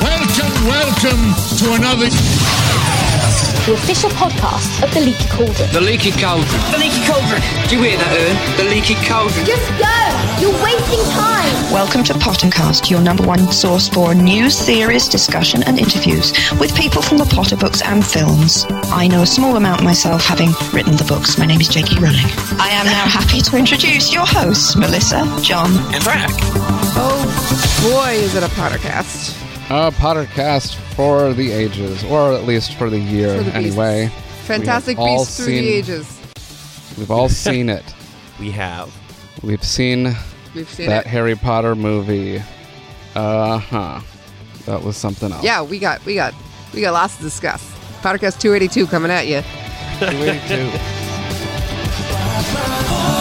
Welcome, welcome to another. The official podcast of the Leaky Cauldron. The leaky cauldron. The leaky cauldron. Do you hear that, Ern? The leaky cauldron. Just go! You're wasting time! Welcome to Pottercast, your number one source for news, theories, discussion, and interviews with people from the Potter books and films. I know a small amount myself, having written the books. My name is J.K. Rowling. I am now happy to introduce your hosts, Melissa, John, And Frank. Oh boy, is it a Pottercast. A Pottercast for the ages, or at least for the year, For the anyway. Fantastic all Beasts through the ages. We've all seen it. We have. We've seen We've seen that it. Harry Potter movie. Uh huh. That was something else. Yeah, we got we got we got lots to discuss. Pottercast 282 coming at you. 282.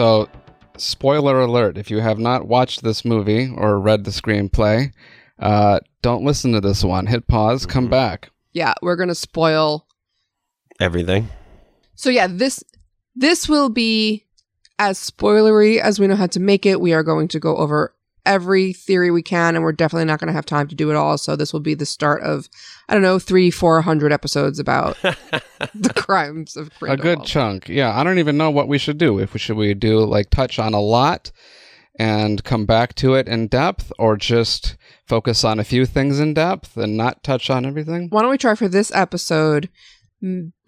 So, spoiler alert if you have not watched this movie or read the screenplay, uh, don't listen to this one. Hit pause, come back. Yeah, we're gonna spoil. Everything. So yeah, this this will be as spoilery as we know how to make it. We are going to go over every theory we can, and we're definitely not going to have time to do it all. So this will be the start of I don't know three four hundred episodes about the crimes of a good chunk. Yeah, I don't even know what we should do. If we should we do like touch on a lot and come back to it in depth, or just focus on a few things in depth and not touch on everything? Why don't we try for this episode?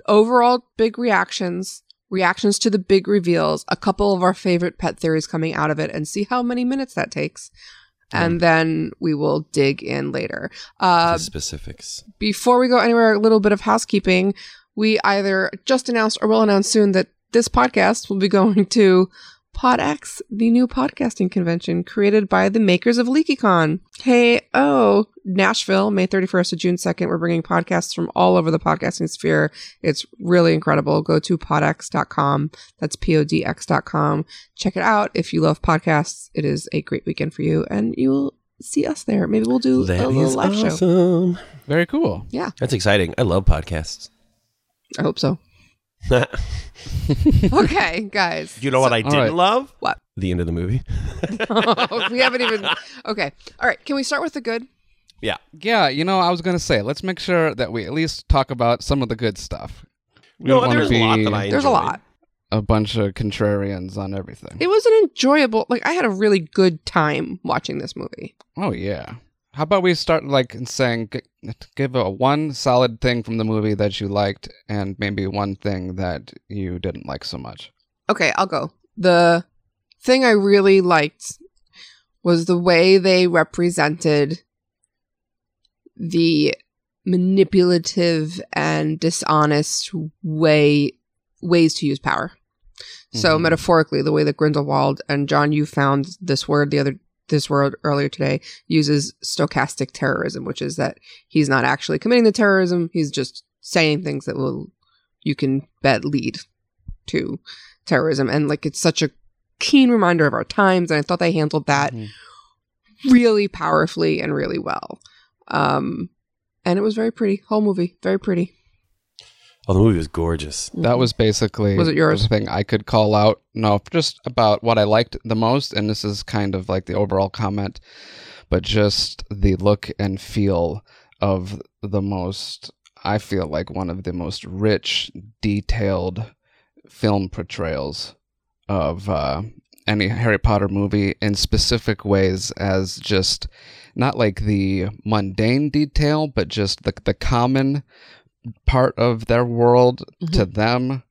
Overall, big reactions, reactions to the big reveals, a couple of our favorite pet theories coming out of it, and see how many minutes that takes. And then we will dig in later. Uh, specifics. before we go anywhere, a little bit of housekeeping. We either just announced or will announce soon that this podcast will be going to PodX, the new podcasting convention created by the makers of LeakyCon. Hey, oh, Nashville, May 31st to June 2nd. We're bringing podcasts from all over the podcasting sphere. It's really incredible. Go to podx.com. That's P-O-D-X.com. Check it out. If you love podcasts, it is a great weekend for you and you will see us there. Maybe we'll do That a little is live show. awesome. Very cool. Yeah, That's exciting. I love podcasts. I hope so. You okay, guys. You know what I didn't right. love? What? The end of the movie. Oh, we haven't even. Okay. All right. Can we start with the good? yeah. Yeah, you know, I was gonna say, let's make sure that we at least talk about some of the good stuff. We No, there's to a lot that I There's a lot. a bunch of contrarians on everything. It was an enjoyable. Like I had a really good time watching this movie. Oh yeah. How about we start like saying g- give a one solid thing from the movie that you liked and maybe one thing that you didn't like so much. Okay, I'll go. The thing I really liked was the way they represented the manipulative and dishonest way ways to use power. So Mhm. metaphorically, the way that Grindelwald and John, you found this word the other this word earlier today uses stochastic terrorism, which is that he's not actually committing the terrorism; he's just saying things that will you can bet lead to terrorism. And like it's such a keen reminder of our times, and I thought they handled that Mhm. really powerfully and really well. Um, and it was very pretty. Whole movie, very pretty. Oh, the movie was gorgeous. That was basically Was it yours? the thing I could call out. No, just about what I liked the most, and this is kind of like the overall comment, but just the look and feel of the most. I feel like one of the most rich, detailed film portrayals of uh, any Harry Potter movie in specific ways, as just not like the mundane detail, but just the the common part of their world to them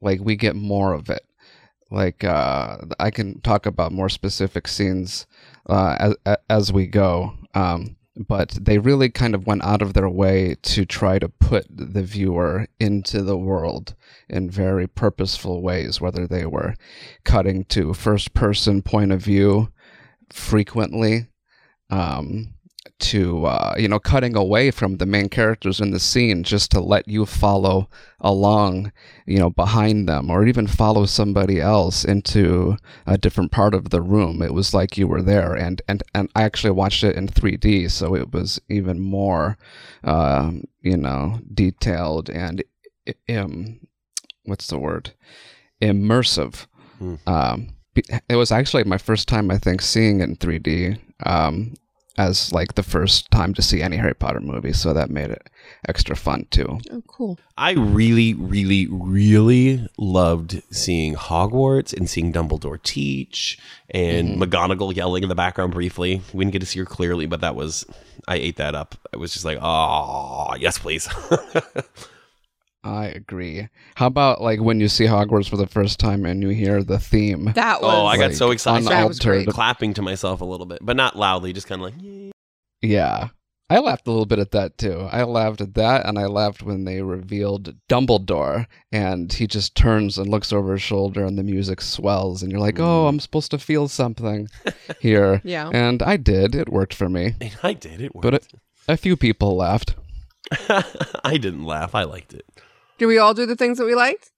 like we get more of it. Like uh i can talk about more specific scenes uh as as we go um but they really kind of went out of their way to try to put the viewer into the world in very purposeful ways whether they were cutting to first person point of view frequently um to uh, you know cutting away from the main characters in the scene just to let you follow along you know behind them or even follow somebody else into a different part of the room. It was like you were there and and and i actually watched it in 3d so it was even more um, you know detailed and um, what's the word? Immersive. Hmm. um, it was actually my first time i think seeing it in 3d um, as like the first time to see any harry potter movie so that made it extra fun too Oh, cool. I really, really, really loved seeing Hogwarts and seeing Dumbledore teach and mm-hmm. McGonagall yelling in the background briefly. We didn't get to see her clearly, but that was I ate that up. I was just like, oh yes, please. i agree how about like when you see hogwarts for the first time and you hear the theme That was. oh, I got like, so excited. That was great. clapping to myself a little bit, but not loudly, just kind of like. "Yay." Yeah. I laughed a little bit at that too. I laughed at that and I laughed when they revealed Dumbledore and he just turns and looks over his shoulder and the music swells and you're like, "Oh, mm. I'm supposed to feel something here." Yeah. And I did. It worked for me. And I did it. But Worked. it, a few people laughed. I didn't laugh. I liked it. Did we all do the things that we liked?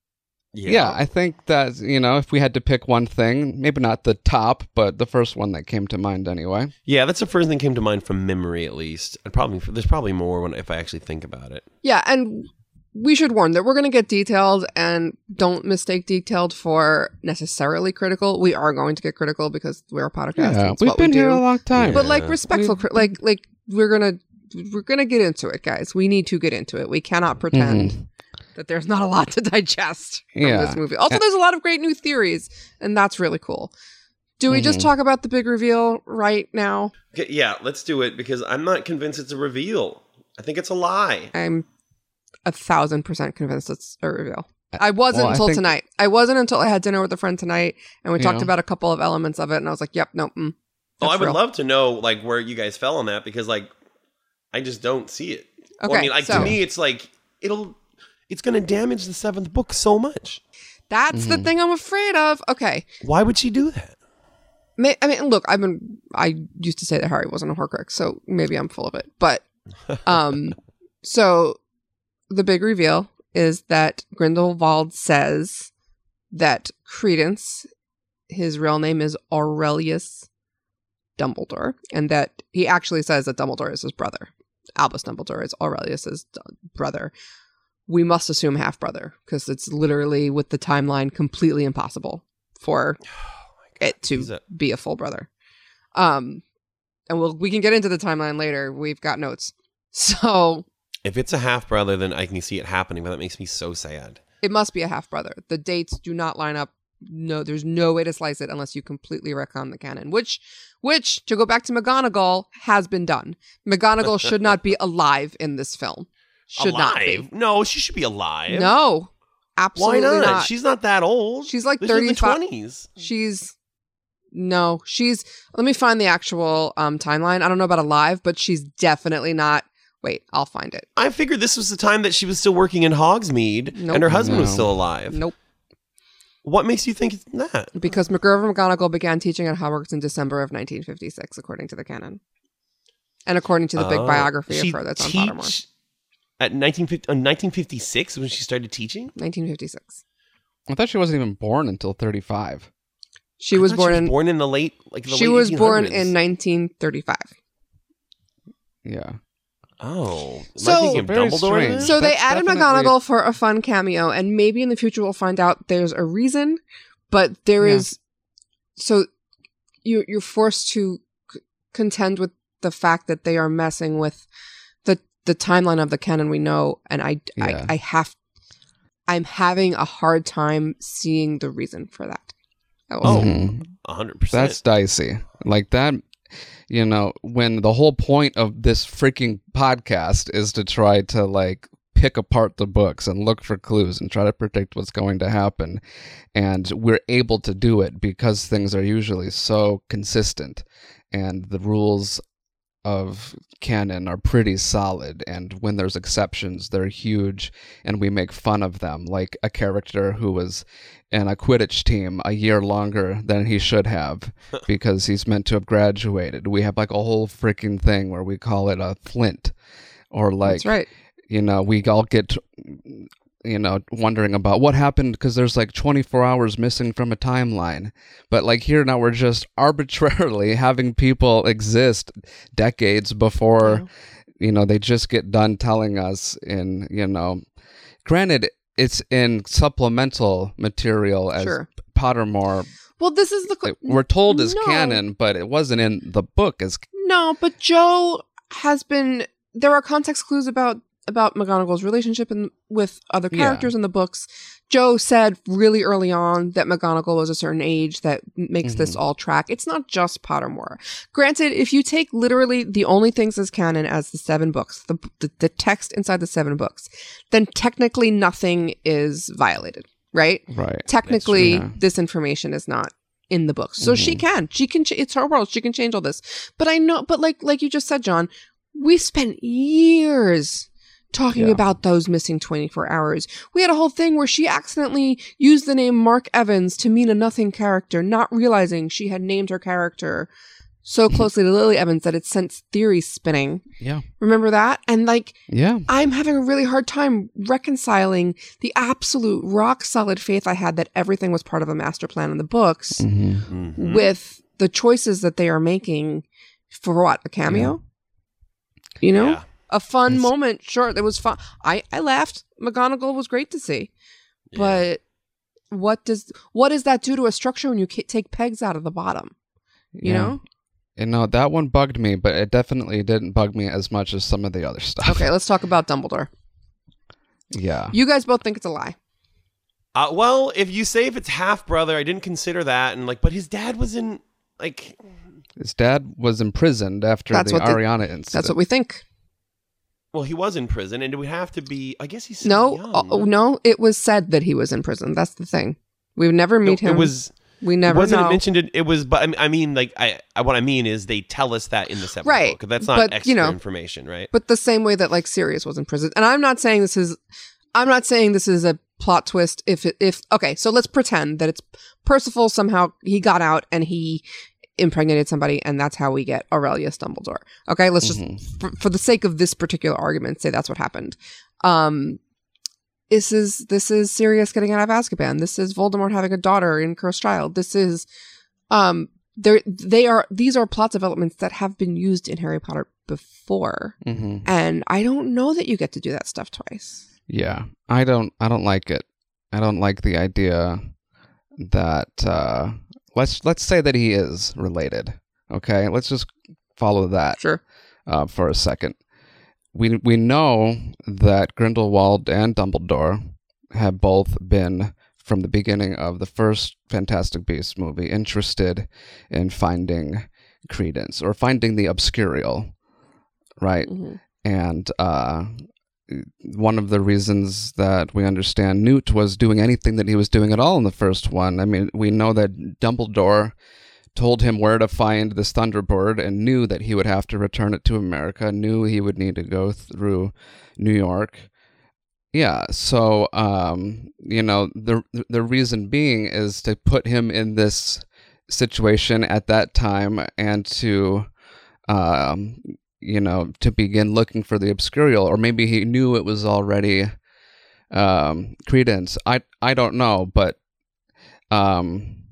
Yeah. I think that, you know, if we had to pick one thing, maybe not the top, but the first one that came to mind anyway. Yeah, that's the first thing that came to mind from memory, at least. And probably there's probably more when if I actually think about it. Yeah, and we should warn that we're going to get detailed and don't mistake detailed for necessarily critical. We are going to get critical because we're a podcast. Yeah, It's we've what we been here a long time. but like respectful, cri- like like we're gonna we're gonna get into it, guys. We need to get into it. We cannot pretend mm-hmm. That there's not a lot to digest from Yeah. this movie. Also, there's a lot of great new theories, and that's really cool. Do we just Mhm. talk about the big reveal right now? Okay, yeah, let's do it because I'm not convinced it's a reveal. I think it's a lie. I'm a thousand percent convinced it's a reveal. I wasn't Well, I until think- tonight. I wasn't until I had dinner with a friend tonight, and we talked Yeah. about a couple of elements of it, and I was like, "Yep, no, mm, Oh, I would real. love to know like where you guys fell on that because like I just don't see it. Well, I mean, like so- to me, it's like it'll it's going to damage the seventh book so much. That's Mm-hmm. the thing I'm afraid of." Okay, Why would she do that? May- I mean, look, I've been. I used to say that Harry wasn't a Horcrux, so maybe I'm full of it. But, um, so the big reveal is that Grindelwald says that Credence, his real name is Aurelius Dumbledore, and that he actually says that Dumbledore is his brother. Albus Dumbledore is Aurelius's d- brother. We must assume half brother because it's literally with the timeline completely impossible for it to a- be a full brother. Um, and we'll we can get into the timeline later. We've got notes, so If it's a half brother, then I can see it happening, but that makes me so sad. it must be a half brother. The dates do not line up. No, there's no way to slice it unless you completely retcon the canon. Which, which to go back to McGonagall has been done. McGonagall should not be alive in this film. Should not be. No, she should be alive. No, Why absolutely not? not. She's not that old. She's like This is the 35 twenties. She's no, she's. Let me find the actual um timeline. I don't know about alive, but she's definitely not. Wait, I'll find it. I figured this was the time that she was still working in Hogsmeade Nope. and her husband was still alive. Nope, What makes you think that? because McGurv McGonagall began teaching at Hogwarts in December of 1956, according to the canon, and according to the big Oh. biography of her that's on teach- Pottermore. At 1950, uh, 1956 when she started teaching? 1956. I thought she wasn't even born until 35. She I was born she in. born in the late like the she late was born in 1935. Yeah. Oh, So- I thinking of Very Dumbledore? So they That's added definitely- McGonagall for a fun cameo, and maybe in the future we'll find out there's a reason. But there Yeah. is, so you you're forced to c- contend with the fact that they are messing with the the timeline of the canon we know, and I Yeah. I, I have I'm having a hard time seeing the reason for that. I will Oh, say. Mhm. hundred percent. That's dicey. Like that, you know, when the whole point of this freaking podcast is to try to like pick apart the books and look for clues and try to predict what's going to happen. And we're able to do it because things are usually so consistent and the rules of canon are pretty solid and when there's exceptions they're huge and we make fun of them like a character who was in a quidditch team a year longer than he should have because he's meant to have graduated we have like a whole freaking thing where we call it a flint or like That's right. you know we all get you know wondering about what happened because there's like 24 hours missing from a timeline but like here now we're just arbitrarily having people exist decades before you know they just get done telling us in you know granted it's in supplemental material as Sure. pottermore Well, this is the like, we're told is No. canon but it wasn't in the book as No, but Joe has been. There are context clues about about McGonagall's relationship and with other Yeah. characters in the books. Joe said really early on that McGonagall was a certain age that makes this Mm-hmm. all track. It's not just Pottermore. Granted, if you take literally the only things as canon as the seven books, the the, the text inside the seven books, then technically nothing is violated, right? right technically yeah. this information is not in the books so she can she can ch- it's her world she can change all this but i know but like like you just said john we spent years talking Yeah. about those missing 24 hours. We had a whole thing where she accidentally used the name mark evans to mean a nothing character not realizing she had named her character so closely to lily evans that it sent theories spinning. Yeah. Remember that? And like yeah. I'm having a really hard time reconciling the absolute rock solid faith I had that everything was part of a master plan in the books hmm Mhm. with the choices that they are making for what? A cameo? You know? Yeah. A fun It's- moment sure it was fun I I laughed McGonagall was great to see Yeah. but what does what does that do to a structure when you take pegs out of the bottom you Yeah. know And no, that one bugged me, but it definitely didn't bug me as much as some of the other stuff. okay let's talk about Dumbledore Yeah. you guys both think it's a lie Uh, well, if you say if it's half brother, I didn't consider that, and like, but his dad was in like, His dad was imprisoned after That's the what the- Ariana incident. that's what we think well, he was in prison, and it would have to be. I guess he's so No, uh, young. oh, no, it was said that he was in prison. That's the thing. We've never No, meet him. It was. we never wasn't know. it mentioned? It, it was, but I mean, I mean, like, I, I, what I mean is, they tell us that in the seventh Right, book. That's not but, extra you know, information, right? but the same way that like Sirius was in prison. And I'm not saying this is I'm not saying this is a plot twist if it, if okay, so let's pretend that it's Percival somehow he got out and he impregnated somebody and that's how we get Aurelius Dumbledore. Okay, let's just Mhm. for, for the sake of this particular argument say that's what happened. Um this is this is Sirius getting out of Azkaban. This is Voldemort having a daughter in Cursed Child. This is um they they are these are plot developments that have been used in Harry Potter before. hmm And I don't know that you get to do that stuff twice. Yeah. I don't. I don't like it. I don't like the idea that uh, let's let's say that he is related. Okay. Let's just follow that. Sure. uh, for a second. We we know that Grindelwald and Dumbledore have both been from the beginning of the first Fantastic Beasts movie interested in finding credence or finding the obscurial, right? Mhm. And uh, one of the reasons that we understand Newt was doing anything that he was doing at all in the first one. I mean, we know that Dumbledore told him where to find this Thunderbird and knew that he would have to return it to America, knew he would need to go through New York. Yeah, so um, you know, the the reason being is to put him in this situation at that time and to um you know, to begin looking for the obscurial or maybe he knew it was already um credence. I I don't know, but um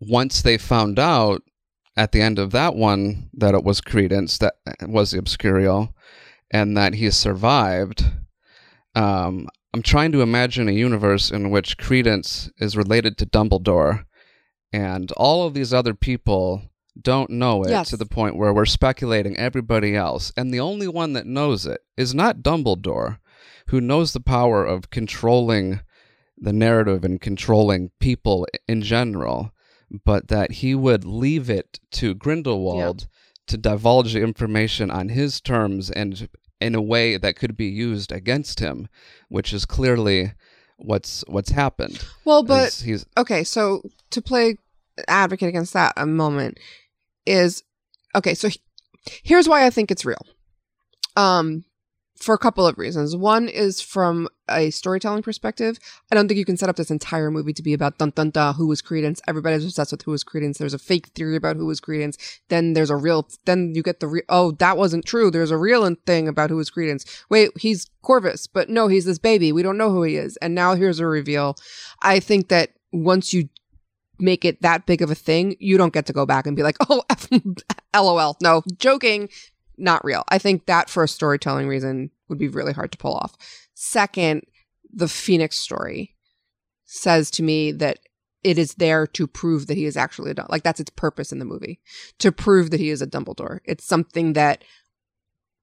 once they found out at the end of that one that it was Credence that was the Obscurial and that he survived, um, I'm trying to imagine a universe in which Credence is related to Dumbledore and all of these other people don't know it Yes. to the point where we're speculating everybody else. And the only one that knows it is not Dumbledore, who knows the power of controlling the narrative and controlling people in general, but that he would leave it to Grindelwald to divulge the information on his terms and in a way that could be used against him, which is clearly what's what's happened. Well, but he's okay, so to play advocate against that a moment is okay, so he- Here's why I think it's real. Um, for a couple of reasons. One is from a storytelling perspective. I don't think you can set up this entire movie to be about dun dun dun who was Credence. Everybody's obsessed with who was Credence. There's a fake theory about who was Credence. Then there's a real. Then you get the re- oh that wasn't true. There's a real thing about who was Credence. Wait, he's Corvus, but no, he's this baby. We don't know who he is. And now here's a reveal. I think that once you make it that big of a thing, you don't get to go back and be like, oh, lol. No, joking not real. I think that for a storytelling reason would be really hard to pull off. Second, the Phoenix story says to me that it is there to prove that he is actually a like that's its purpose in the movie to prove that he is a Dumbledore. It's something that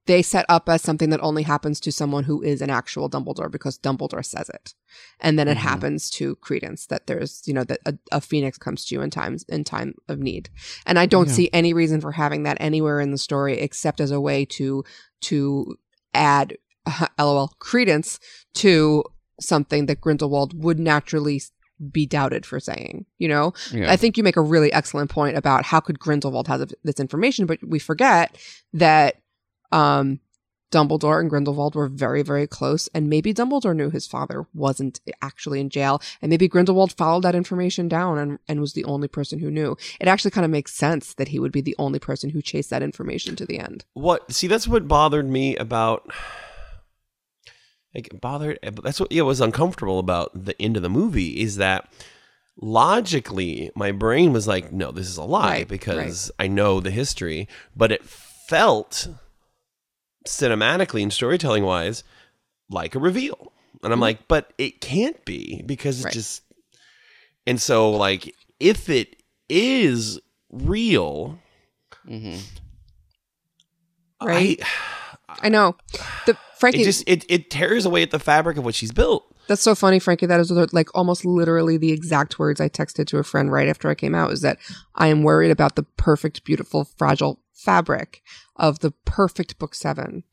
they set up as something that only happens to someone who is an actual Dumbledore because Dumbledore says it, and then it Mhm. happens to Credence that there's you know that a, a Phoenix comes to you in times in time of need, and I don't Yeah. see any reason for having that anywhere in the story except as a way to to add lol credence to something that Grindelwald would naturally be doubted for saying. You know, Yeah. I think you make a really excellent point about how could Grindelwald have this information, but we forget that um, Dumbledore and Grindelwald were very, very close, and maybe Dumbledore knew his father wasn't actually in jail, and maybe Grindelwald followed that information down and, and was the only person who knew. It actually kind of makes sense that he would be the only person who chased that information to the end. What? See, that's what bothered me about. Like bothered. That's what yeah was uncomfortable about the end of the movie is that logically my brain was like, no, this is a lie Right, because I know the history, but it felt cinematically and storytelling wise like a reveal, and I'm like, but it can't be because it's Right. just. And so, like, if it is real, Mhm. Right. I, I know. The Frankie, it just it, it tears away at the fabric of what she's built. That's so funny, Frankie. That is like almost literally the exact words I texted to a friend right after I came out is that I am worried about the perfect, beautiful, fragile fabric of the perfect book seven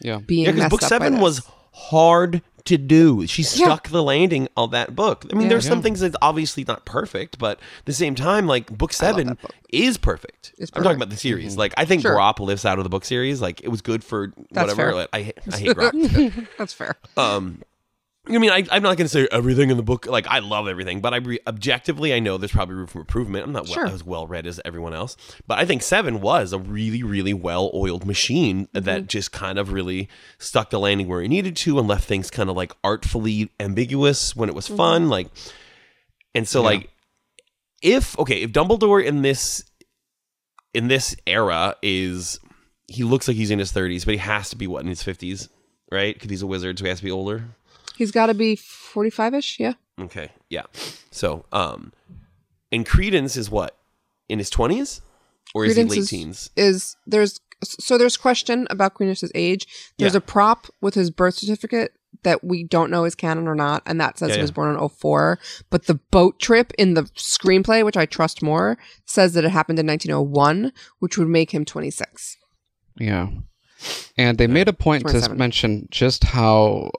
Yeah. being because messed book up by seven this. was hard to do. She Yeah. stuck the landing on that book. I mean, Yeah. there's some things that's obviously not perfect, but at the same time, like book seven book. is perfect. It's I'm talking about the series. Like I think Sure. Grawp lifts out of the book series. Like it was good for That's whatever. fair. I I hate Grawp. That's fair. Um, I mean, I, I'm not going to say everything in the book. Like, I love everything, but I re- objectively, I know there's probably room for improvement. I'm not well, Sure. as well read as everyone else, but I think Seven was a really, really well oiled machine Mm-hmm. that just kind of really stuck the landing where it needed to and left things kind of like artfully ambiguous when it was Mm-hmm. fun. Like, and so like, if okay, if Dumbledore in this in this era is he looks like he's in his 30s, but he has to be what in his 50s, right? Because he's a wizard, so he has to be older. He's got to be 45 ish. Yeah. Okay, yeah. So, um, and Credence is what in his 20s, or is Credence he late is- teens? Is there's so there's question about Credence's age. There's Yeah. a prop with his birth certificate that we don't know is canon or not, and that says Yeah, he was yeah. born in 04. But the boat trip in the screenplay, which I trust more, says that it happened in 1901, which would make him 26. Yeah. And they made a point to mention just how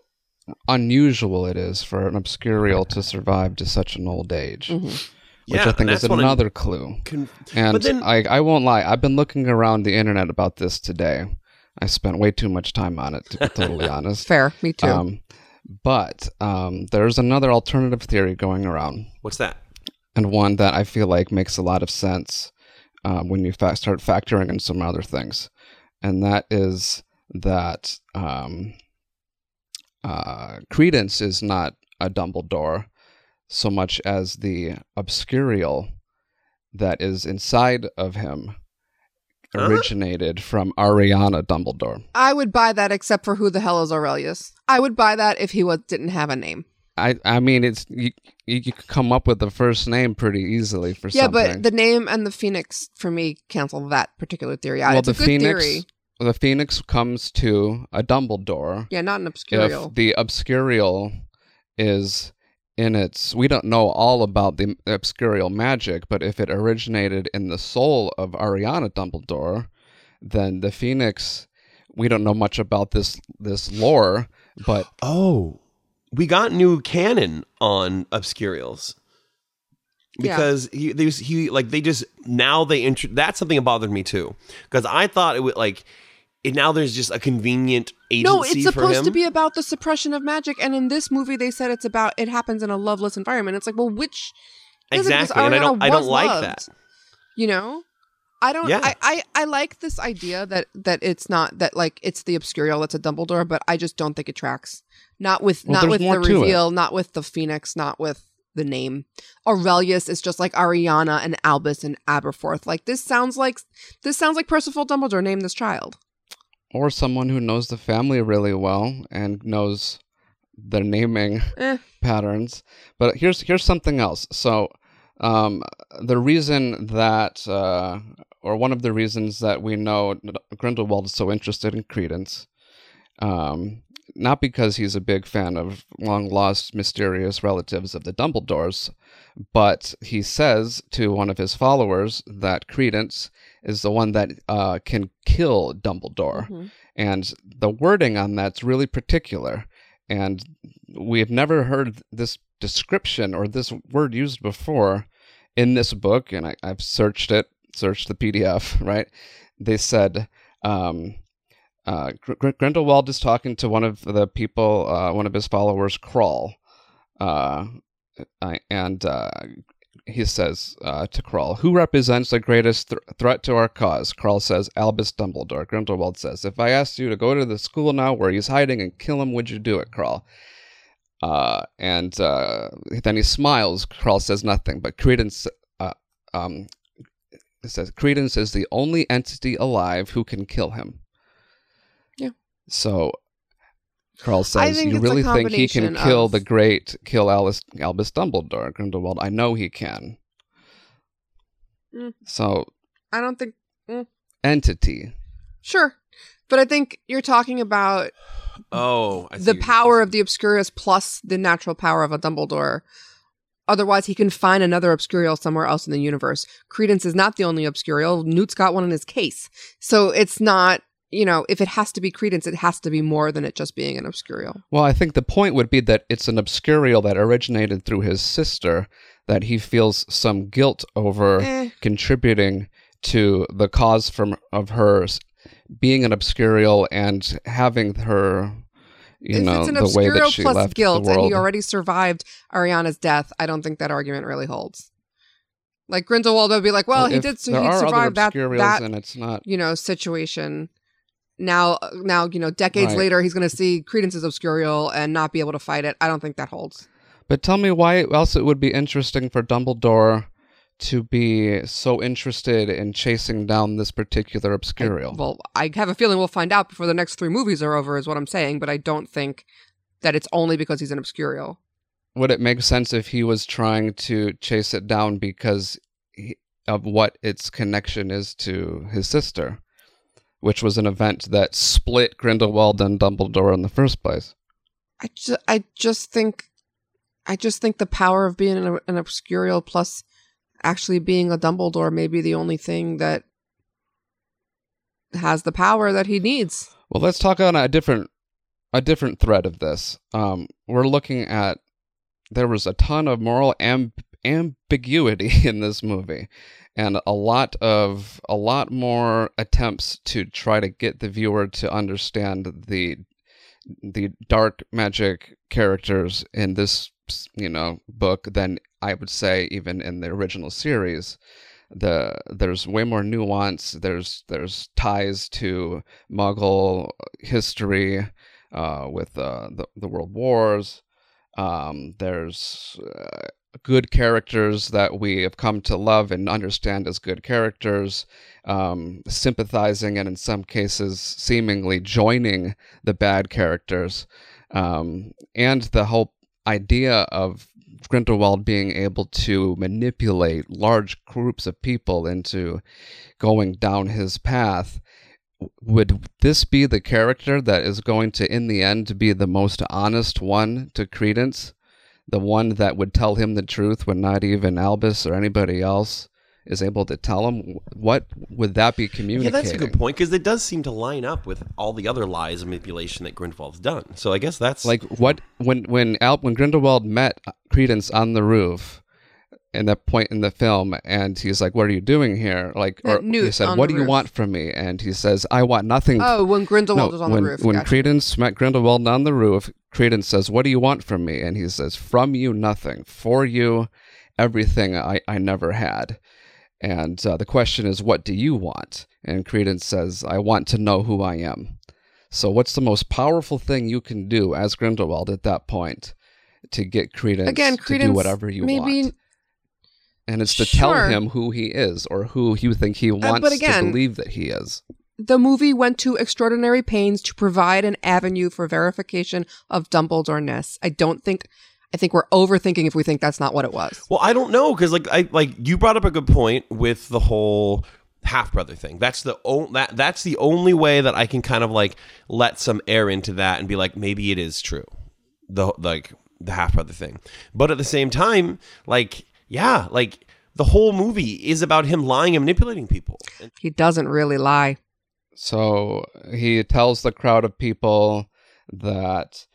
unusual it is for an obscurial to survive to such an old age, Mhm. which Yeah, I think is that's I'm another clue. Con- And then, I, I won't lie, I've been looking around the internet about this today. I spent way too much time on it, to be totally honest. Fair, me too. Um, but um, there's another alternative theory going around, what's that? and one that I feel like makes a lot of sense um, when you fa- start factoring in some other things, and that is that um, uh, Credence is not a Dumbledore so much as the obscurial that is inside of him Huh? originated from Ariana Dumbledore. I would buy that, except for who the hell is Aurelius. I would buy that if he was didn't have a name. I I mean it's you you could come up with the first name pretty easily for Yeah, something. but the name and the phoenix for me cancel that particular theory out. well, it's the a good phoenix theory. The phoenix comes to a Dumbledore. Yeah, not an obscurial. If the obscurial is in its we don't know all about the obscurial magic, but if it originated in the soul of Ariana Dumbledore, then the phoenix we don't know much about this this lore, but Oh, we got new canon on Obscurials. Yeah. because he they, he like they just now they intro- that's something that bothered me too because I thought it would like it now there's just a convenient agency No, it's for supposed him. to be about the suppression of magic, and in this movie, they said it's about it happens in a loveless environment. It's like, well, which is it? Because exactly, and I don't I don't was like loved, that. You know, I don't. Yeah. I, I I like this idea that that it's not that like it's the obscurial that's a Dumbledore, but I just don't think it tracks. Not with Well, not with the to reveal, not with the Phoenix, not with the name. Aurelius is just like Ariana and Albus and Aberforth. Like this sounds like this sounds like Percival Dumbledore named this child. Or someone who knows the family really well and knows their naming Eh. patterns. But here's here's something else. So um, the reason that, uh, or one of the reasons that we know Grindelwald is so interested in Credence, um, not because he's a big fan of long lost mysterious relatives of the Dumbledores, but he says to one of his followers that Credence is the one that uh, can kill Dumbledore. Mhm. And the wording on that's really particular. And we have never heard this description or this word used before in this book. And I, I've searched it, searched the PDF, right? They said, um, uh, Gr- Gr- Grindelwald is talking to one of the people, uh, one of his followers, Krall. Uh, I, and uh, he says uh, to Krall, "Who represents the greatest thr threat to our cause?" Krall says, "Albus Dumbledore." Grindelwald says, "If I asked you to go to the school now where he's hiding and kill him, would you do it, Krall?" Uh, and uh, then he smiles. Krull says nothing, but Credence uh, um, says Credence is the only entity alive who can kill him. Yeah. So. Krall says, "You really think he can kill of- the great, kill Alice, Albus Dumbledore?" Grindelwald, I know he can. Mm. So I don't think entity. sure, but I think you're talking about Oh, I the power of the Obscurus plus the natural power of a Dumbledore. Otherwise, he can find another Obscurial somewhere else in the universe. Credence is not the only Obscurial. Newt's got one in his case. So it's not, you know, if it has to be Credence, it has to be more than it just being an Obscurial. Well, I think the point would be that it's an obscurial that originated through his sister that he feels some guilt over Eh. contributing to the cause from of her s- being an obscurial and having her you if know it's an the way that Obscurial she plus left guilt the and world. he already survived Ariana's death, I don't think that argument really holds. Like Grindelwald would be like, well, he did, there he survived that, that and it's not you know situation now uh, now you know decades Right. later he's going to see credence's obscurial and not be able to fight it i don't think that holds But tell me why else it would be interesting for Dumbledore to be so interested in chasing down this particular obscurial. well i have a feeling we'll find out before the next three movies are over is what i'm saying but i don't think that it's only because he's an obscurial would it make sense if he was trying to chase it down because he, of what its connection is to his sister, which was an event that split Grindelwald and Dumbledore in the first place? i just i just think i just think the power of being an, an obscurial plus actually being a dumbledore may be the only thing that has the power that he needs Well, let's talk on a different a different thread of this. Um, we're looking at there was a ton of moral amb- ambiguity in this movie, and a lot of a lot more attempts to try to get the viewer to understand the the dark magic characters in this you know book than I would say even in the original series. The there's way more nuance. There's there's ties to muggle history uh, with uh, the, the world wars. Um, there's uh, good characters that we have come to love and understand as good characters um, sympathizing and in some cases seemingly joining the bad characters um, and the whole idea of Grindelwald being able to manipulate large groups of people into going down his path. Would this be the character that is going to, in the end, be the most honest one to Credence? The one that would tell him the truth when not even Albus or anybody else is able to tell him? What would that be communicating? Yeah, that's a good point because it does seem to line up with all the other lies and manipulation that Grindelwald's done. So I guess that's Like what when when Al when Grindelwald met Credence on the roof, in that point in the film, and he's like, "What are you doing here?" Like, or he said, "What the do you want from me?" And he says, "I want nothing." Oh, when Grindelwald was on when, the roof. When gotcha. Credence met Grindelwald on the roof, Credence says, What do you want from me? And he says, From you, nothing. For you, everything I, I never had. And uh, the question is, What do you want? And Credence says, I want to know who I am. So, what's the most powerful thing you can do as Grindelwald at that point to get Credence Again, to do whatever you maybe want? And it's to tell Sure. Uh, him who he is or who you think he wants but again- to believe that he is. the movie went to extraordinary pains to provide an avenue for verification of Dumbledore-ness. I don't think. I think we're overthinking if we think that's not what it was. Well, I don't know because like I like you brought up a good point with the whole half brother thing. That's the o- that that's the only way that I can kind of like let some air into that and be like maybe it is true. The like the half brother thing. But at the same time, like yeah, like the whole movie is about him lying and manipulating people. He doesn't really lie. So he tells the crowd of people that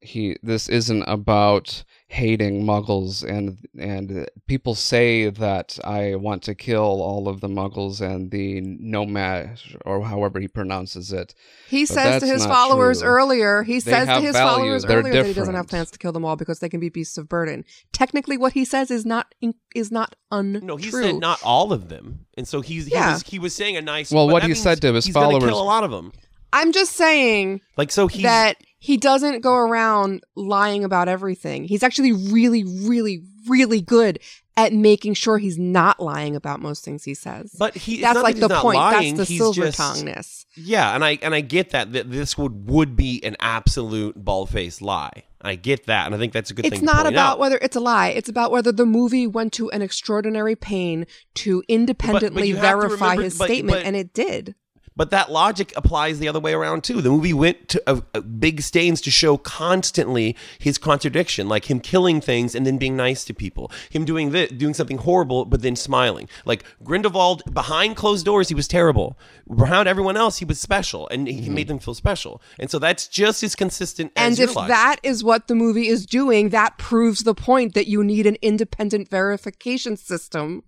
he this isn't about hating muggles and and people say that I want to kill all of the muggles and the nomad or however he pronounces it. He But says to his followers true. earlier, he They says to his value. followers They're earlier that he doesn't have plans to kill them all because they can be beasts of burden. Technically, what he says is not is not untrue. no, he said not all of them, and so he's he Yeah. was he was saying a nice. Well, what he said to his he's gonna followers- kill a lot of them. I'm just saying Like so he's that he doesn't go around lying about everything. He's actually really, really, really good at making sure he's not lying about most things he says. But he that's like that the point. Lying, that's the silver just- tongueness. Yeah, and I and I get that that this would would be an absolute bald faced lie. I get that, and I think that's a good It's thing. to not about out. whether it's a lie. It's about whether the movie went to an extraordinary pain to independently have to verify remember- his but- statement, but- and it did. But that logic applies the other way around too. The movie went to uh, uh, big stains to show constantly his contradiction, like him killing things and then being nice to people, him doing this, doing something horrible but then smiling. Like Grindelwald behind closed doors, he was terrible. Around everyone else, he was special, and he made them feel special. And so that's just as consistent. as And your if logic. that is what the movie is doing, that proves the point that you need an independent verification system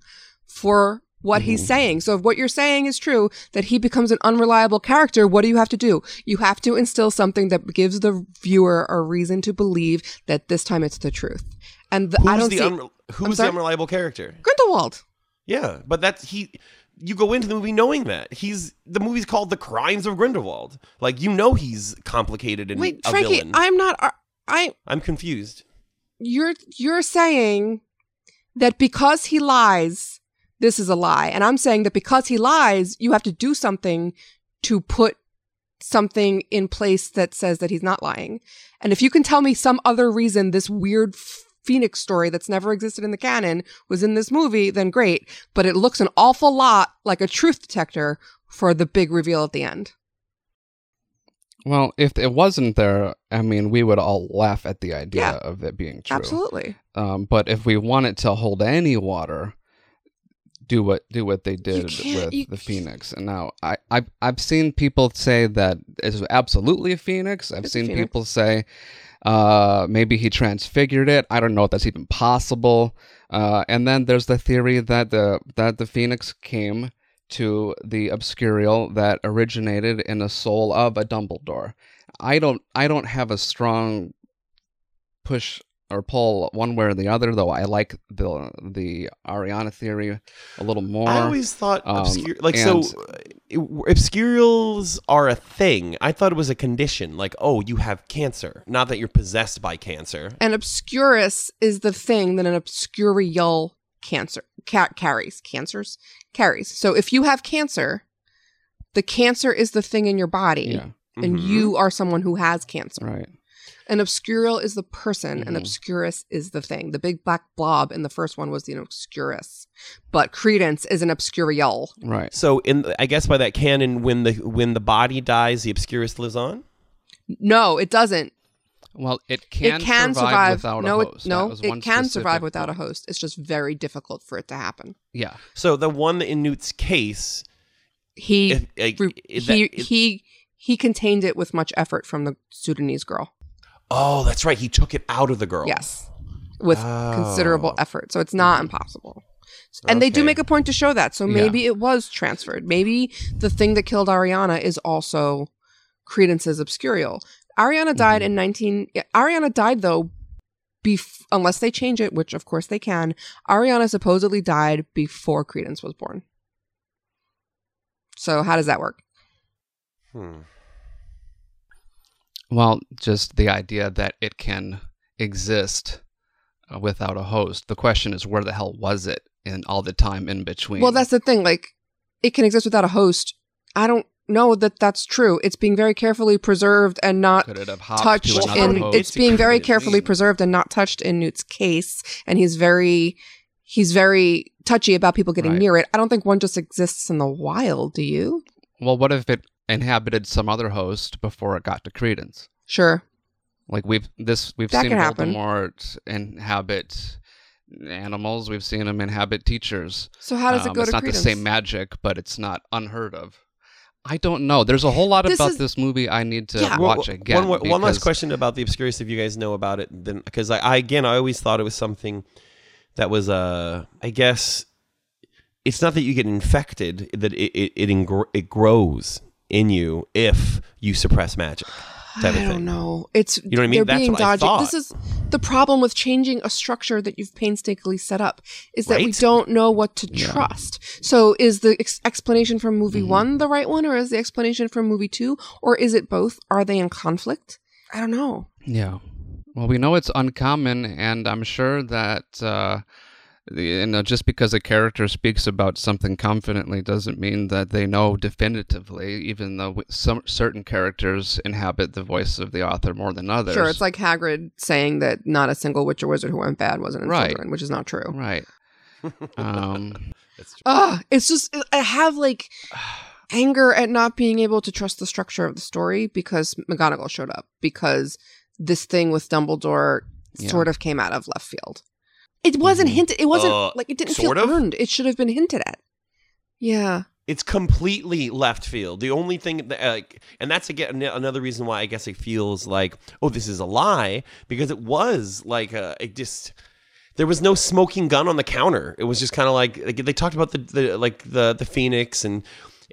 for what he's Mm-hmm. saying. So if what you're saying is true, that he becomes an unreliable character, what do you have to do? You have to instill something that gives the viewer a reason to believe that this time it's the truth. And the, I don't the see unre- who's the unreliable character? Grindelwald. Yeah, but that's he. You go into the movie knowing that he's the movie's called The Crimes of Grindelwald. Like you know he's complicated and Wait, a Frankie, villain. I'm not. uh, I I'm confused. you're you're saying that because he lies, this is a lie, and I'm saying that because he lies, you have to do something to put something in place that says that he's not lying. And if you can tell me some other reason this weird Phoenix story that's never existed in the canon was in this movie, then great. But it looks an awful lot like a truth detector for the big reveal at the end. Well, if it wasn't there, I mean, we would all laugh at the idea Yeah. of it being true. Absolutely. Um, but if we want it to hold any water, do what do what they did with the phoenix. And now I I've, I've seen people say that it's absolutely a phoenix. I've It's seen phoenix. people say uh, maybe he transfigured it. I don't know if that's even possible. Uh, and then there's the theory that the that the phoenix came to the obscurial that originated in the soul of a Dumbledore. I don't I don't have a strong push or pull one way or the other though. I like the the Ariana theory a little more. I always thought um, obscure, like and- so. uh, Obscurials are a thing. I thought it was a condition, like oh, you have cancer, not that you're possessed by cancer. An obscurus is the thing that an obscurial cancer ca- carries. Cancers carries. So if you have cancer, the cancer is the thing in your body, yeah, and Mhm. you are someone who has cancer. right. An obscurial is the person, and Mhm. obscurus is the thing. The big black blob in the first one was the obscurus, but credence is an obscurial. Right. So in I guess by that canon, when the when the body dies, the obscurus lives on. No, it doesn't. Well, it can, it can survive, survive. without no, a it- host. That no, it can survive without a host. It's just very difficult for it to happen. Yeah. So the one in Newt's case, He if, like, re- is he that- is- he he contained it with much effort from the Sudanese girl. Oh, that's right, he took it out of the girl. Yes. with Oh. considerable effort. So it's not impossible. And they do make a point to show that. So Yeah. maybe it was transferred. Maybe the thing that killed Ariana is also Credence's Obscurial. Ariana died Mm-hmm. in 19 yeah, Ariana died though bef- unless they change it, which of course they can. Ariana supposedly died before Credence was born. So how does that work? Hmm. Well, just the idea that it can exist uh, without a host. The question is, where the hell was it in all the time in between? Well, that's the thing. Like, it can exist without a host. I don't know that that's true. It's being very carefully preserved and not could it have hopped touched to in. It's being very carefully preserved and not touched in Newt's case. And he's very, he's very touchy about people getting Right. near it. I don't think one just exists in the wild. Do you? Well, what if it inhabited some other host before it got to Credence? Sure. Like we've this we've That seen can happen. Voldemort inhabit animals. We've seen him inhabit teachers. So how does it Um, go it's to It's not Credence? the same magic, but it's not unheard of. I don't know. There's a whole lot This about is- this movie I need to Yeah. Watch one- again. One, one last question about the Obscurus, if you guys know about it, then because I, I again I always thought it was something that was uh I guess it's not that you get infected that it it it, ingr- it grows in you if you suppress magic. type of I don't thing. know. It's you know what I mean? They're That's being what I dodgy. This is the problem with changing a structure that you've painstakingly set up is that we don't know what to trust. So is the ex- explanation from movie Mm-hmm. one the right one, or is the explanation from movie two, or is it both? Are they in conflict? I don't know. Yeah. Well, we know it's uncommon, and I'm sure that uh, the- you know just because a character speaks about something confidently doesn't mean that they know definitively. Even though some certain characters inhabit the voice of the author more than others. Sure, it's like Hagrid saying that not a single witch or wizard who went bad wasn't in Right. Slytherin, which is not true. right. um, Ah, it's just I have like anger at not being able to trust the structure of the story because McGonagall showed up because this thing with Dumbledore Yeah. sort of came out of left field. It wasn't mm-hmm. hinted. It wasn't Uh, like it didn't feel of? earned. It should have been hinted at. Yeah. It's completely left field. The only thing, that, like, and that's again another reason why I guess it feels like, oh, this is a lie because it was like a, it just there was no smoking gun on the counter. It was just kind of like, like they talked about the, the like the the phoenix and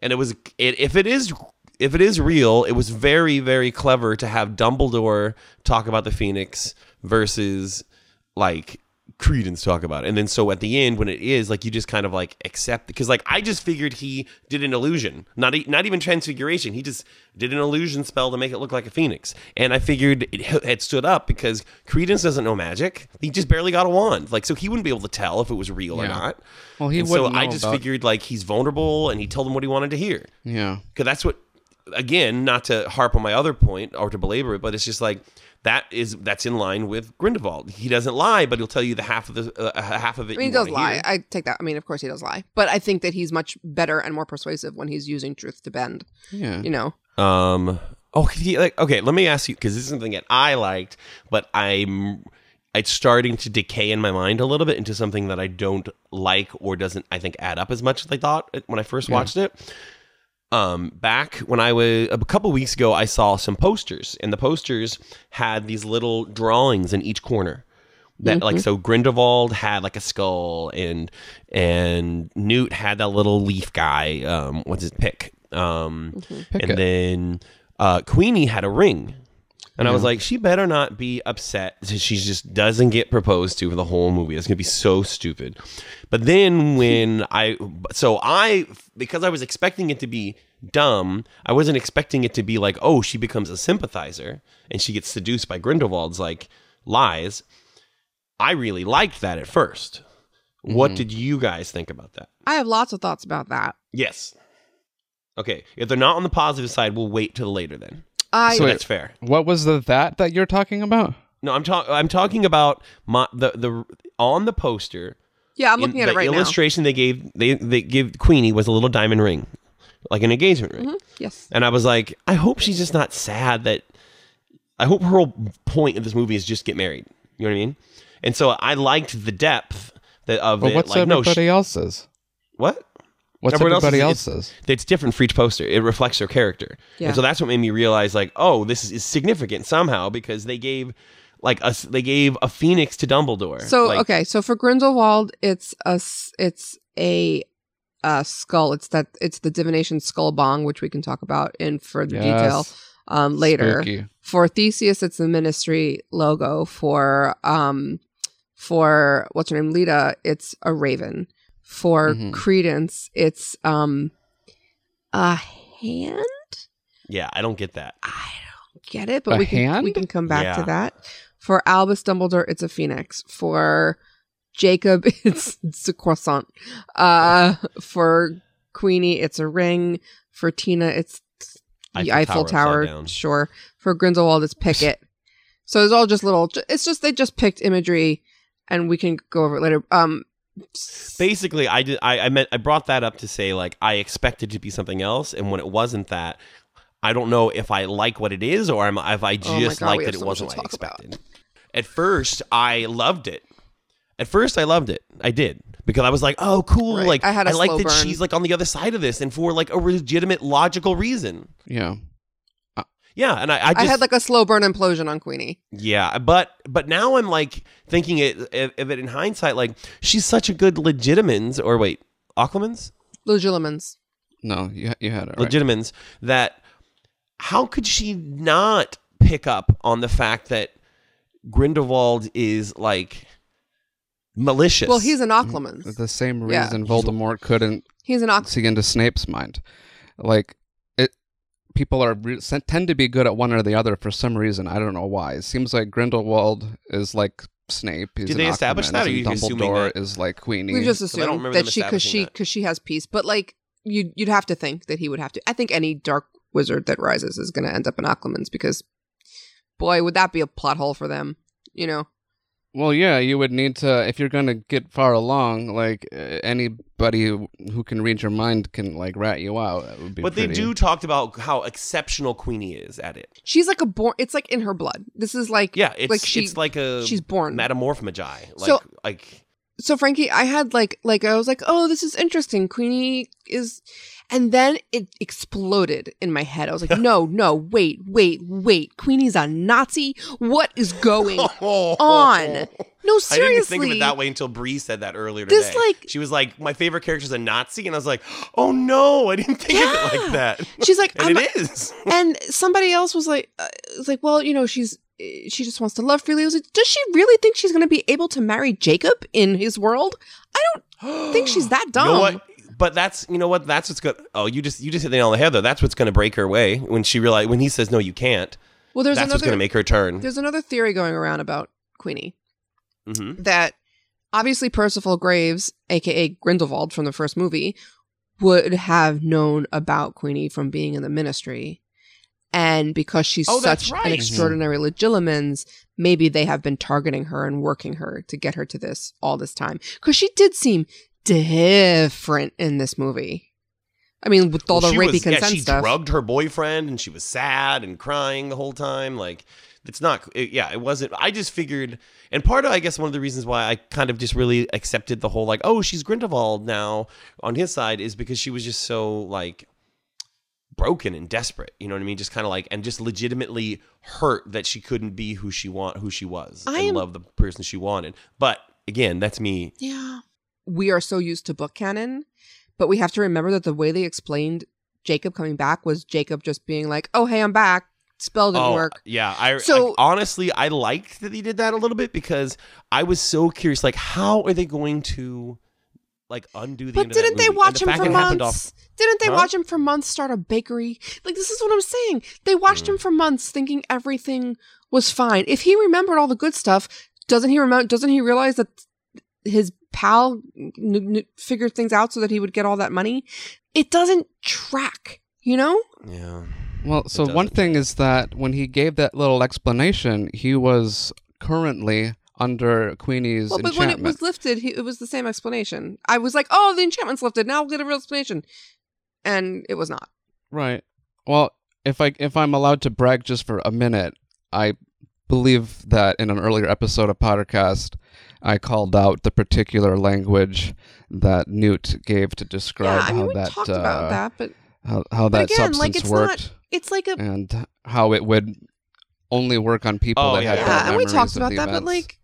and it was it, if it is if it is real, it was very very clever to have Dumbledore talk about the phoenix versus like Credence talk about it. And then so at the end when it is like you just kind of like accept because like I just figured he did an illusion, not e- not even transfiguration. He just did an illusion spell to make it look like a phoenix. And I figured it had stood up because Credence doesn't know magic. He just barely got a wand. Like so he wouldn't be able to tell if it was real or not. Well, he And so I just about- figured like he's vulnerable and he told him what he wanted to hear yeah. because that's what again not to harp on my other point or to belabor it but it's just like that is that's in line with grindelwald he doesn't lie but he'll tell you the half of the uh, half of it I mean, he does lie. hear. I take that. I mean, of course he does lie. But I think that he's much better and more persuasive when he's using truth to bend. Yeah. You know? um oh he, like, okay let me ask you because this is something that i liked but i'm it's starting to decay in my mind a little bit into something that i don't like or doesn't i think add up as much as i thought when i first watched it um, back when I was a couple weeks ago, I saw some posters, and the posters had these little drawings in each corner. That like so Grindelwald had like a skull, and and Newt had that little leaf guy. Um, what's his pick? Um, Pickett. and then uh, Queenie had a ring. And I was like, she better not be upset that she just doesn't get proposed to for the whole movie. It's gonna be so stupid. But then when I, so I, because I was expecting it to be dumb, I wasn't expecting it to be like, oh, she becomes a sympathizer and she gets seduced by Grindelwald's like lies. I really liked that at 1st What mm-hmm. did you guys think about that? I have lots of thoughts about that. Yes. Okay, if they're not on the positive side, we'll wait till later then. I So wait. that's fair. What was the that that you're talking about? No, I'm talking. I'm talking about my the the on the poster. yeah, I'm in looking at the it right there. The illustration they gave they they give Queenie was a little diamond ring, like an engagement ring. now. Yes. And I was like, I hope she's just not sad that. I hope her whole point of this movie is just get married. You know what I mean? And so I liked the depth that of Well, it. what's like, no, everybody she, else's? what? What's Everyone everybody else's- else's? It's different for each poster. It reflects their character. Yeah. And so that's what made me realize, like, oh, this is significant somehow because they gave like a, they gave a phoenix to Dumbledore. So Like, okay, so for Grindelwald, it's a it's a uh, skull. It's that it's the divination skull bong, which we can talk about in further detail um, later. Spooky. For Theseus, it's the ministry logo. For um, for what's her name, Leta, it's a raven. For Mhm. Credence, it's um, a hand. yeah, I don't get that. I don't get it, but A we can hand? we can come back Yeah. to that. For Albus Dumbledore, it's a phoenix. For Jacob, it's, it's a croissant. Uh, for Queenie, it's a ring. For Tina, it's the Eiffel Eiffel, Tower upside Tower. Sure. For Grindelwald, it's Pickett. so it's all just little. It's just they just picked imagery, and we can go over it later. Um, Basically, I did. I, I meant I brought that up to say like I expected to be something else, and when it wasn't that, I don't know if I like what it is or am, if I Oh just God, like that have it so much to wasn't what I talk about. expected. At first, I loved it. At first, I loved it. I did because I was like, "Oh, cool!" Right. Like I had a like that burn. she's like on the other side of this, and for like a legitimate, logical reason. Yeah. Yeah, and I, I I, had like a slow burn implosion on Queenie. Yeah, but but now I'm like thinking it of of it in hindsight, like she's such a good legilimens or wait, Occlumens, Legilimens. No, you you had it right. legilimens that how could she not pick up on the fact that Grindelwald is like malicious? Well, he's an mm, Occlumens. the same Yeah. reason Voldemort couldn't He's an Ock. see into Snape's mind. Like it, people are re- tend to be good at one or the other for some reason. I don't know why. It seems like Grindelwald is like Snape. He's Did they establish Occamant, that, or and are you Dumbledore that? is like Queenie? We just I don't assumed that she because she because she has peace, but like you you'd have to think that he would have to. I think any dark wizard that rises is going to end up in Occlumens because, boy, would that be a plot hole for them? You know, Well, yeah, you would need to if you're gonna get far along. Like uh, anybody who, who can read your mind can like rat you out. That would be. but they do talked about how exceptional Queenie is at it. she's like a born. It's like in her blood. This is like Yeah, it's like she it's like a she's born. metamorphmagi. Like So- like so Frankie, I had like like I was like, oh, this is interesting. Queenie is, and then it exploded in my head. I was like, no, no, wait, wait, wait. Queenie's a Nazi. What is going on? No, I seriously. didn't even think of it that way until Bree said that earlier today. This, like- she was like, "My favorite character is a Nazi," and I was like, "Oh no, I didn't think of it like that." She's like, and I'm, it is. and somebody else was like, uh, was like, well, you know, she's she just wants to love freely. Like, does she really think she's going to be able to marry Jacob in his world? I don't think she's that dumb. You know what? But that's you know what that's what's good. Oh, you just you just hit the nail on the head though. That's what's going to break her way when she realize when he says no, you can't. Well, there's that's what's going another to make her turn. there's another theory going around about Queenie hmm that obviously Percival Graves, aka Grindelwald from the first movie, would have known about Queenie from being in the ministry. And because she's Oh, such right. an extraordinary legilimens, maybe they have been targeting her and working her to get her to this all this time. Because she did seem different in this movie. I mean, with all Well, the rapey was- consent yeah, she stuff. drugged her boyfriend, and she was sad and crying the whole time. Like it's not. It, yeah, it wasn't. I just figured, and part of I guess one of the reasons why I kind of just really accepted the whole like, oh, she's Grindelwald now on his side is because she was just so like broken and desperate. You know what I mean? Just kind of like and just legitimately hurt that she couldn't be who she want who she was I and am- love the person she wanted. But again, that's me. Yeah. We are so used to book canon, but we have to remember that the way they explained Jacob coming back was Jacob just being like, "Oh, hey, I'm back." Spell didn't Oh, work. Yeah, I So- I- honestly I liked that he did that a little bit because I was so curious, like how are they going to like undo the But end of that didn't they movie? watch the him for months? off- Didn't they Huh? watch him for months start a bakery? Like this is what I'm saying. They watched Hmm. him for months thinking everything was fine. If he remembered all the good stuff, doesn't he remember doesn't he realize that his pal n- n- figured things out so that he would get all that money? It doesn't track, you know? Yeah. Well, so one thing is that when he gave that little explanation, he was currently under Queenie's Well, but when it was lifted, he, it was the same explanation. I was like, "Oh, the enchantment's lifted. Now we'll get a real explanation," and it was not. Right. Well, if I if I'm allowed to brag just for a minute, I believe that in an earlier episode of Pottercast, I called out the particular language that Newt gave to describe yeah, I mean, how we that talked uh, about that, but how how but that again, like substance it's worked not. It's like a and how it would only work on people Oh, that yeah, had yeah. and we memories talked of about the that, but events. like,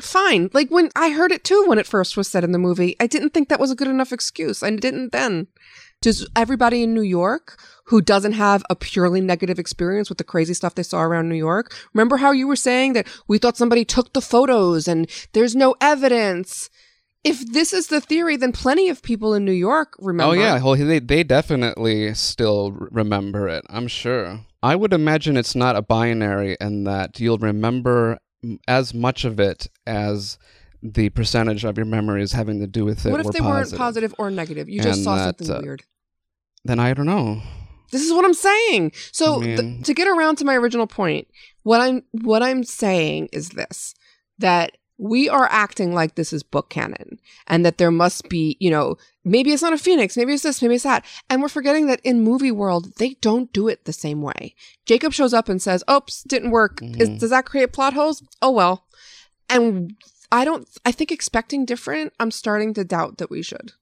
fine. Like when I heard it too when it first was said in the movie, I didn't think that was a good enough excuse. I didn't then. Does everybody in New York who doesn't have a purely negative experience with the crazy stuff they saw around New York, remember how you were saying that we thought somebody took the photos and there's no evidence? If this is the theory, then plenty of people in New York remember. Oh yeah, well they they definitely still remember it. I'm sure. I would imagine it's not a binary, and that you'll remember as much of it as the percentage of your memories having to do with it. What if were they weren't positive or negative? You just And saw that, something uh, weird. Then I don't know. This is what I'm saying. So I th- to get around to my original point, what I'm what I'm saying is this that we are acting like this is book canon and that there must be, you know, maybe it's not a phoenix, maybe it's this, maybe it's that. And we're forgetting that in movie world, they don't do it the same way. Jacob shows up and says, "Oops, didn't work." Is, Mhm. does that create plot holes? Oh well. And I don't I think expecting different, I'm starting to doubt that we should.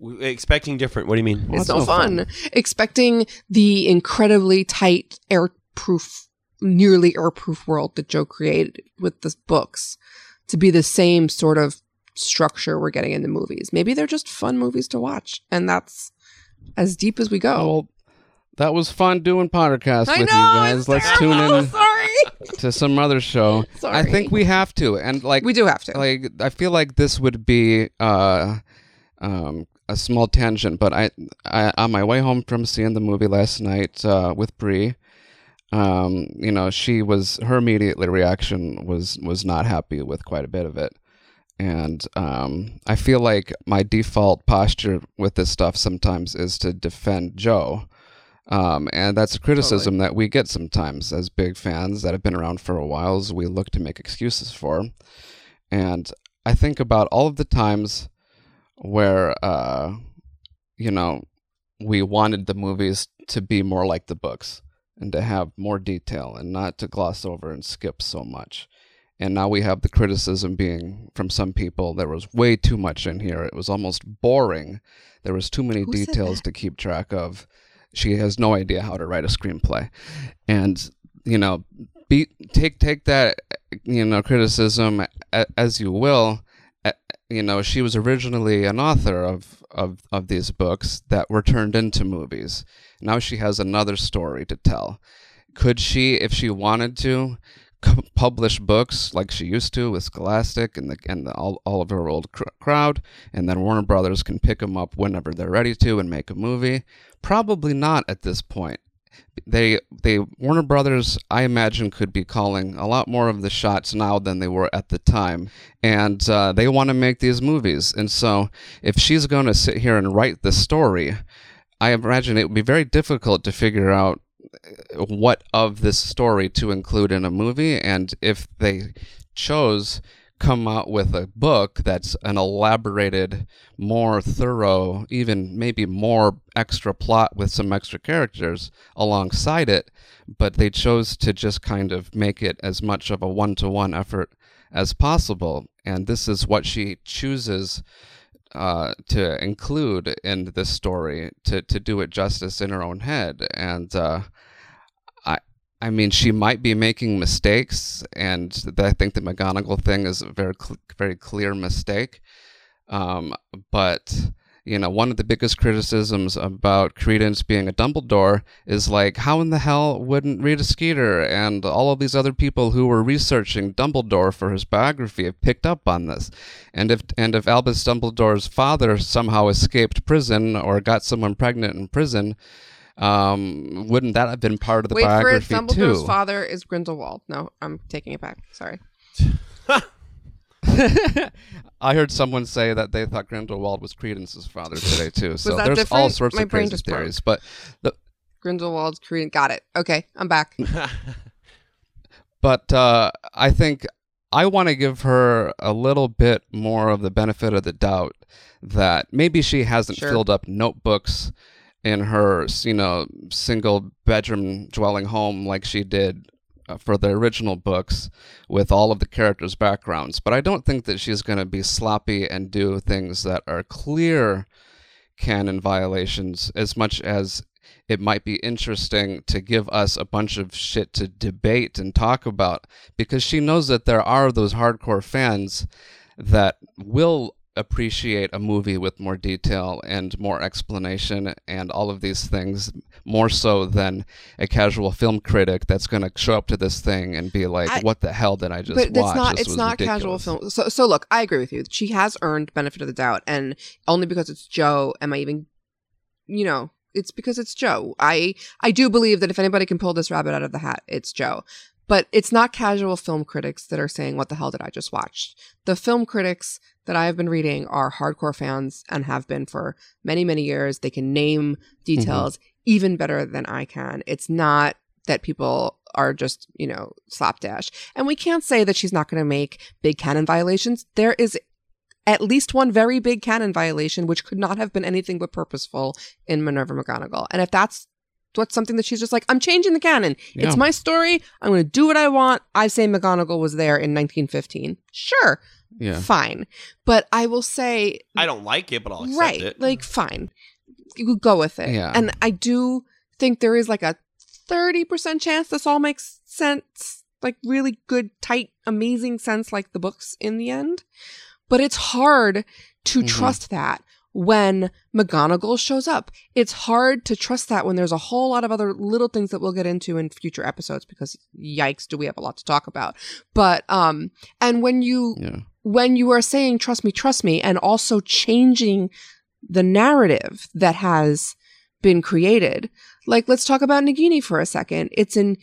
W- Expecting different. What do you mean? Well, it's that's no no fun. fun. Expecting the incredibly tight, airproof, nearly airproof world that Joe created with the books to be the same sort of structure we're getting in the movies. Maybe they're just fun movies to watch, and that's as deep as we go. Well, that was fun doing podcast I with know, you guys. Let's terrible. tune in Sorry, to some other show. sorry. I think we have to, and like we do have to. like I feel like this would be uh, um, a small tangent, but I, I on my way home from seeing the movie last night uh, with Brie, um, you know, she was her immediate reaction was was not happy with quite a bit of it, and um, I feel like my default posture with this stuff sometimes is to defend Joe. Um, and that's a criticism that we get sometimes as big fans that have been around for a while, as we look to make excuses for. And I think about all of the times where, uh, you know, we wanted the movies to be more like the books and to have more detail and not to gloss over and skip so much. And now we have the criticism being from some people there was way too much in here. It was almost boring. There was too many Who details to keep track of. She has no idea how to write a screenplay. And, you know, be, take take that you know criticism a, as you will. A- You know, she was originally an author of, of of these books that were turned into movies. Now she has another story to tell. Could she, if she wanted to, publish books like she used to with Scholastic and the and the, all, all of her old cr- crowd, and then Warner Brothers can pick them up whenever they're ready to and make a movie? Probably not at this point they they Warner Brothers I imagine could be calling a lot more of the shots now than they were at the time, and uh, they want to make these movies. And so if she's going to sit here and write the story, I imagine it would be very difficult to figure out uh, what of this story to include in a movie, and if they chose come out with a book that's an elaborated, more thorough, even maybe more extra plot with some extra characters alongside it, but they chose to just kind of make it as much of a one to one effort as possible. And this is what she chooses uh, to include in this story to, to do it justice in her own head. And uh, I I mean, she might be making mistakes, and I think the McGonagall thing is a very cl- very clear mistake. Um, but you know, one of the biggest criticisms about Credence being a Dumbledore is like, how in the hell wouldn't Rita Skeeter and all of these other people who were researching Dumbledore for his biography have picked up on this? And if and if Albus Dumbledore's father somehow escaped prison or got someone pregnant in prison, um, wouldn't that have been part of the Wait for it. Dumbledore's too? father is Grindelwald. No, I'm taking it back. Sorry. I heard someone say that they thought Grindelwald was Credence's father today too. So there's all different? sorts My of brain crazy just broke. theories. But the, Grindelwald's Korean. Got it. Okay, I'm back. but uh, I think I want to give her a little bit more of the benefit of the doubt that maybe she hasn't Sure. filled up notebooks in her, you know, single bedroom dwelling home like she did Uh, for the original books with all of the characters' backgrounds. But I don't think that she's going to be sloppy and do things that are clear canon violations as much as it might be interesting to give us a bunch of shit to debate and talk about because she knows that there are those hardcore fans that will appreciate a movie with more detail and more explanation and all of these things more so than a casual film critic that's going to show up to this thing and be like I- what the hell did i just but watch? it's not This it's not casual film. So so look i agree with you. She has earned benefit of the doubt and only because it's joe am i even you know it's because it's joe. I i do believe that if anybody can pull this rabbit out of the hat it's joe. But it's not casual film critics that are saying what the hell did i just watch? The film critics that i have been reading are hardcore fans and have been for many many years they can name details mm-hmm. even better than i can it's not that people are just, you know, slapdash. And we can't say that she's not going to make big canon violations. There is at least one very big canon violation, which could not have been anything but purposeful in Minerva McGonagall. And if that's what's something that she's just like, I'm changing the canon. Yeah. It's my story. I'm going to do what I want. I say McGonagall was there in 1915. Sure, yeah fine. But I will say, I don't like it, but I'll accept right, it. like fine, you could go with it. Yeah. And I do think there is like a 30% chance this all makes sense, like really good, tight, amazing sense, like the books in the end. But it's hard to Mhm. trust that when McGonagall shows up. It's hard to trust that when there's a whole lot of other little things that we'll get into in future episodes because yikes, do we have a lot to talk about. But, um, and when you, yeah when you are saying trust me trust me and also changing the narrative that has been created like let's talk about nagini for a second it's in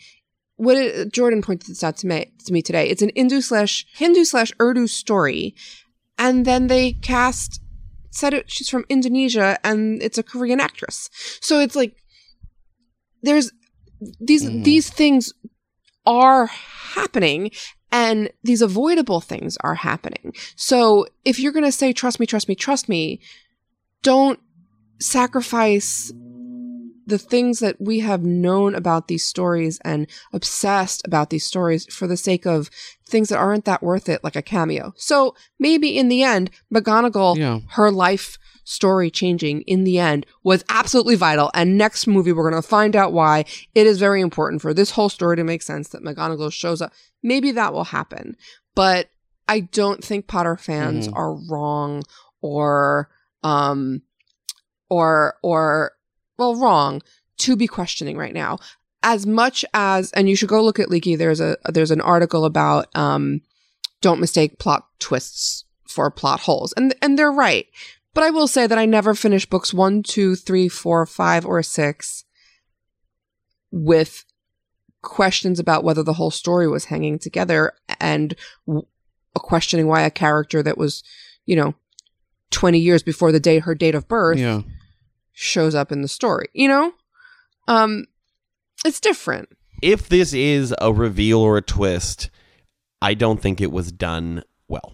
what it, jordan pointed this out to me to me today it's an hindu slash hindu slash urdu story and then they cast said it she's from indonesia and it's a korean actress so it's like there's these Mhm. these things are happening and these avoidable things are happening. So if you're going to say, trust me, trust me, trust me, don't sacrifice the things that we have known about these stories and obsessed about these stories for the sake of things that aren't that worth it, like a cameo. So maybe in the end, McGonagall, Yeah. her life story changing in the end was absolutely vital. And next movie, we're going to find out why it is very important for this whole story to make sense that McGonagall shows up. Maybe that will happen. But I don't think Potter fans Mhm. are wrong or, um, or, or, well, wrong to be questioning right now. As much as, and you should go look at Leaky. There's a there's an article about um, don't mistake plot twists for plot holes, and and they're right. But I will say that I never finished books one, two, three, four, five, or six with questions about whether the whole story was hanging together and w- questioning why a character that was, you know, 20 years before the date her date of birth yeah shows up in the story, you know? Um it's different. if this is a reveal or a twist, I don't think it was done well.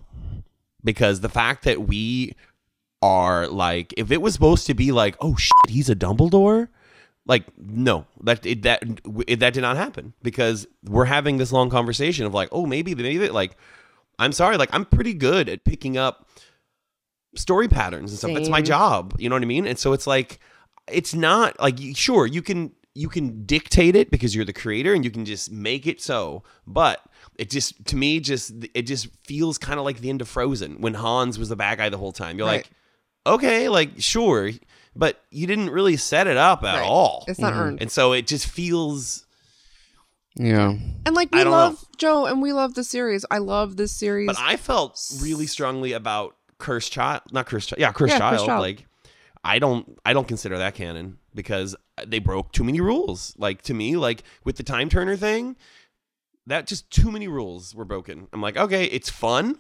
Because the fact that we are like, if it was supposed to be like, oh shit, he's a Dumbledore, like no, that it, that it, that did not happen. Because we're having this long conversation of like, oh maybe maybe like, I'm sorry, like I'm pretty good at picking up story patterns and stuff. That's my job. You know what I mean? And so it's like, it's not like sure you can you can dictate it because you're the creator and you can just make it so but it just to me just it just feels kind of like the end of frozen when hans was the bad guy the whole time you're Right. like okay like sure but you didn't really set it up at Right. all It's not earned. and so it just feels yeah And like I we don't love Joe and we love the series. I love this series. but i felt really strongly about cursed child not cursed child yeah cursed, Yeah, child. Cursed Child. like i don't i don't consider that canon because they broke too many rules like to me like with the time turner thing that just too many rules were broken i'm like okay it's fun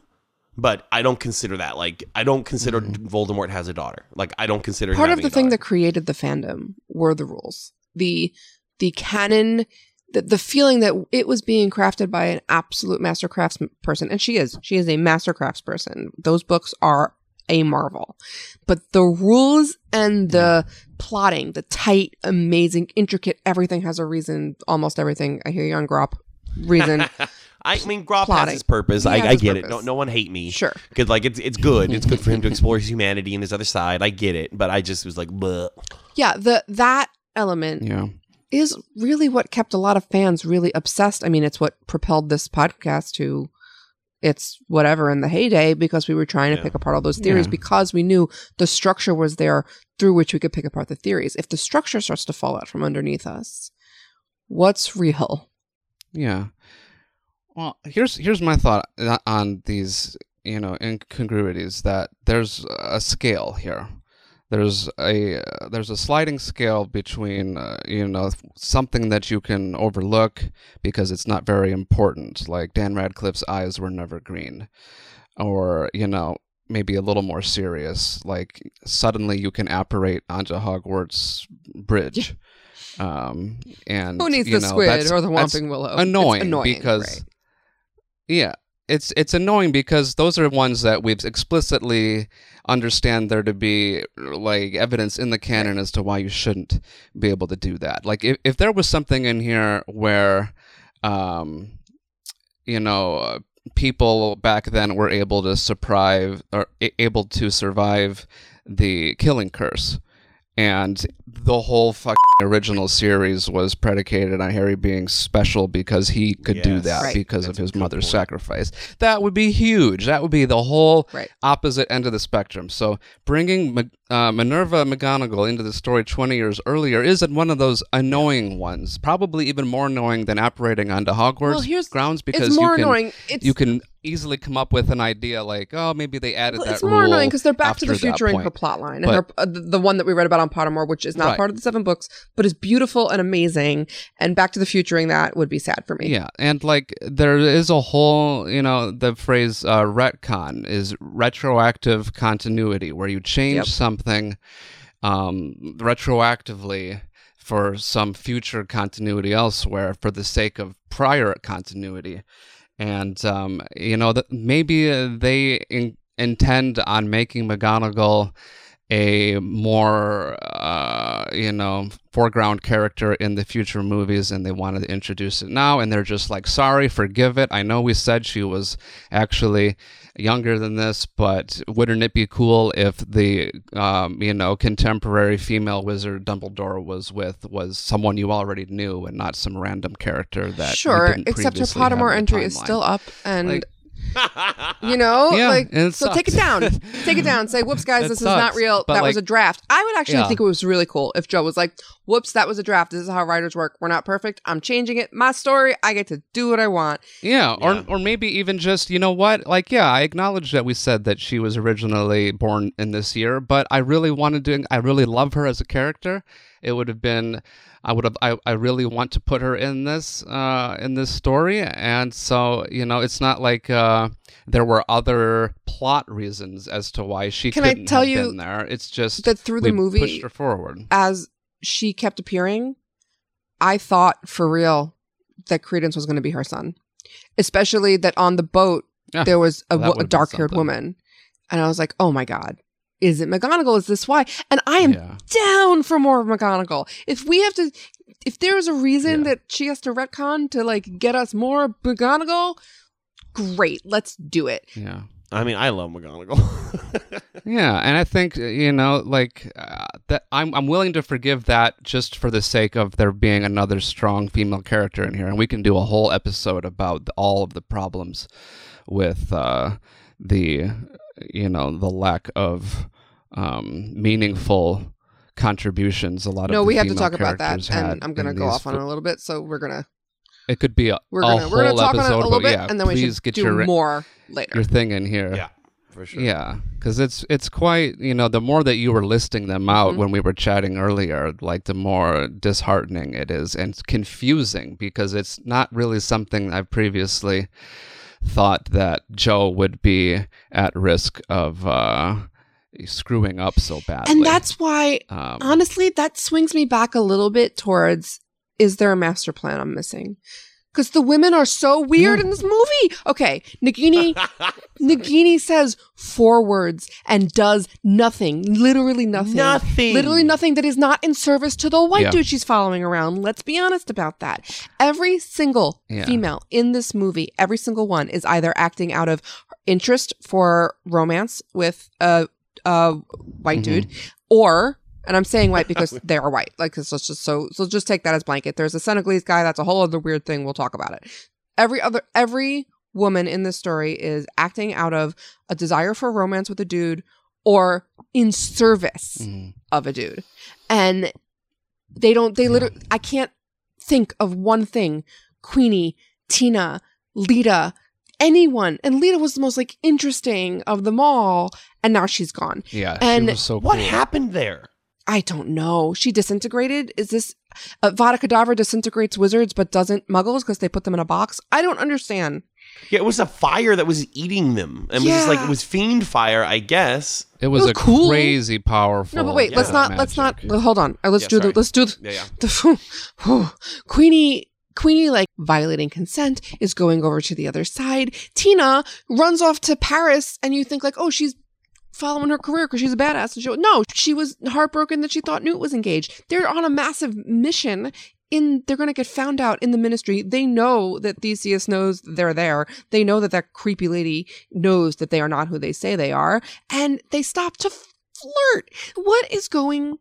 but i don't consider that like i don't consider mm-hmm. voldemort has a daughter like i don't consider part of the thing that created the fandom were the rules. The the canon the, the feeling that it was being crafted by an absolute master crafts person and she is she is a master crafts person those books are a marvel but the rules and the plotting the tight amazing intricate everything has a reason almost everything i hear you on Grawp reason I mean, Grawp has his purpose. I, has I his get it. purpose. No, no one hate me. Sure. because like it's it's good. It's good for him to explore his humanity and his other side. I get it, but I just was like, Bleh. yeah the that element Yeah. Is really what kept a lot of fans really obsessed. I mean, it's what propelled this podcast to its whatever in the heyday because we were trying to Yeah. pick apart all those theories Yeah. because we knew the structure was there through which we could pick apart the theories. If the structure starts to fall out from underneath us, what's real? Yeah. Well, here's here's my thought on these, you know, incongruities. That there's a scale here. There's a uh, there's a sliding scale between uh, you know something that you can overlook because it's not very important, like Dan Radcliffe's eyes were never green, or you know maybe a little more serious, like suddenly you can apparate onto Hogwarts Bridge. Um, and Who needs the know, squid or the Whomping Willow? It's Annoying, annoying because right. yeah, it's it's annoying because those are ones that we've explicitly understand there to be like evidence in the canon as to why you shouldn't be able to do that. Like if if there was something in here where, um, you know. People back then were able to survive or able to survive the killing curse, and the whole fucking original series was predicated on Harry being special because he could do that Right. because That's of his mother's point. sacrifice. That would be huge. That would be the whole Right. opposite end of the spectrum. So bringing Ma- uh, Minerva McGonagall into the story 20 years earlier is one of those annoying ones, probably even more annoying than apparating onto Hogwarts Well, here's- grounds because it's more you can annoying. It's you can easily come up with an idea like, oh, maybe they added Well, that it's more annoying because they're back to the future in her plot line, and But- uh, the the one that we read about on Pottermore, which is not Right. part of the seven books, but is beautiful and amazing. And back to the futuring that would be sad for me. Yeah, and like there is a whole, you know, the phrase uh, retcon is retroactive continuity, where you change Yep. something um, retroactively for some future continuity elsewhere for the sake of prior continuity. And, um, you know, maybe uh, they in- intend on making McGonagall a more uh, you know foreground character in the future movies and they wanted to introduce it now and they're just like sorry forgive it i know we said she was actually younger than this but wouldn't it be cool if the um, you know contemporary female wizard dumbledore was with was someone you already knew and not some random character that you sure. Except her Pottermore entry is still up, and Like- you know, Yeah, like and it so take it down, take it down. Say, whoops, guys, It this is not real. but, That was a draft. I would actually Yeah. think it was really cool if Joe was like, whoops, that was a draft. This is how writers work. We're not perfect. I'm changing it. My story. I get to do what I want. Yeah, or Yeah. or maybe even just you know what, like yeah, I acknowledge that we said that she was originally born in this year, but I really wanted to. I really love her as a character. It would have been, I would have, I, I really want to put her in this uh in this story, and so you know, it's not like uh there were other plot reasons as to why she Can I tell you there. It's just that through the movie- pushed her forward. As she kept appearing, I thought for real that Credence was going to be her son, especially that on the boat Yeah, there was a, a dark haired woman, and I was like, oh my god. Is it McGonagall? Is this why? And I am Yeah. down for more of McGonagall. If we have to, if there's a reason Yeah. that she has to retcon to like get us more McGonagall, great, let's do it. Yeah. I mean, I love McGonagall. Yeah, and I think you know, like uh, that. I'm I'm willing to forgive that just for the sake of there being another strong female character in here, and we can do a whole episode about all of the problems with uh, the you know the lack of um, meaningful contributions. A lot of No, we have to talk about that, and I'm gonna go off on it a little bit. So we're gonna It could be a, we're gonna whole we're gonna talk on it episode, a little but bit, yeah, and then we please should get do your more later. your thing in here. yeah, for sure. Yeah, because it's it's quite you know the more that you were listing them out Mhm. when we were chatting earlier, like the more disheartening it is and confusing because it's not really something I've previously thought that Joe would be at risk of uh, screwing up so badly. and that's why um, honestly, that swings me back a little bit towards is there a master plan I'm missing? Because the women are so weird Yeah. in this movie. Okay, Nagini Nagini says four words and does nothing. Literally nothing. Nothing. Literally nothing that is not in service to the white Yeah. dude she's following around. Let's be honest about that. Every single Yeah. female in this movie, every single one is either acting out of interest for romance with a, a white Mhm. dude or And I'm saying white because they are white. Like it's just so so just take that as blanket. There's a Senegalese guy, that's a whole other weird thing. We'll talk about it. Every other every woman in this story is acting out of a desire for romance with a dude or in service Mhm. of a dude. And they don't they literally I can't think of one thing. Queenie, Tina, Leta, anyone. And Leta was the most like interesting of them all. And now she's gone. Yeah, And so What happened there? I don't know. She disintegrated. Is this uh, Vada Kedavra disintegrates wizards but doesn't muggles because they put them in a box? I don't understand. Yeah, it was a fire that was eating them. And it was just like it was fiend fire, I guess. It was, was a cool. crazy powerful. No, but wait. let's not. Let's not. magic. well, hold on. Uh, Let's Yeah, do sorry. the. Let's do the, Yeah, yeah. the Queenie. Queenie, like violating consent, is going over to the other side. Tina runs off to Paris, and you think like, oh, she's following her career because she's a badass. And she, no, she was heartbroken that she thought Newt was engaged. They're on a massive mission. In they're going to get found out in the ministry. They know that Theseus knows they're there. They know that that creepy lady knows that they are not who they say they are, and they stop to flirt. What is going?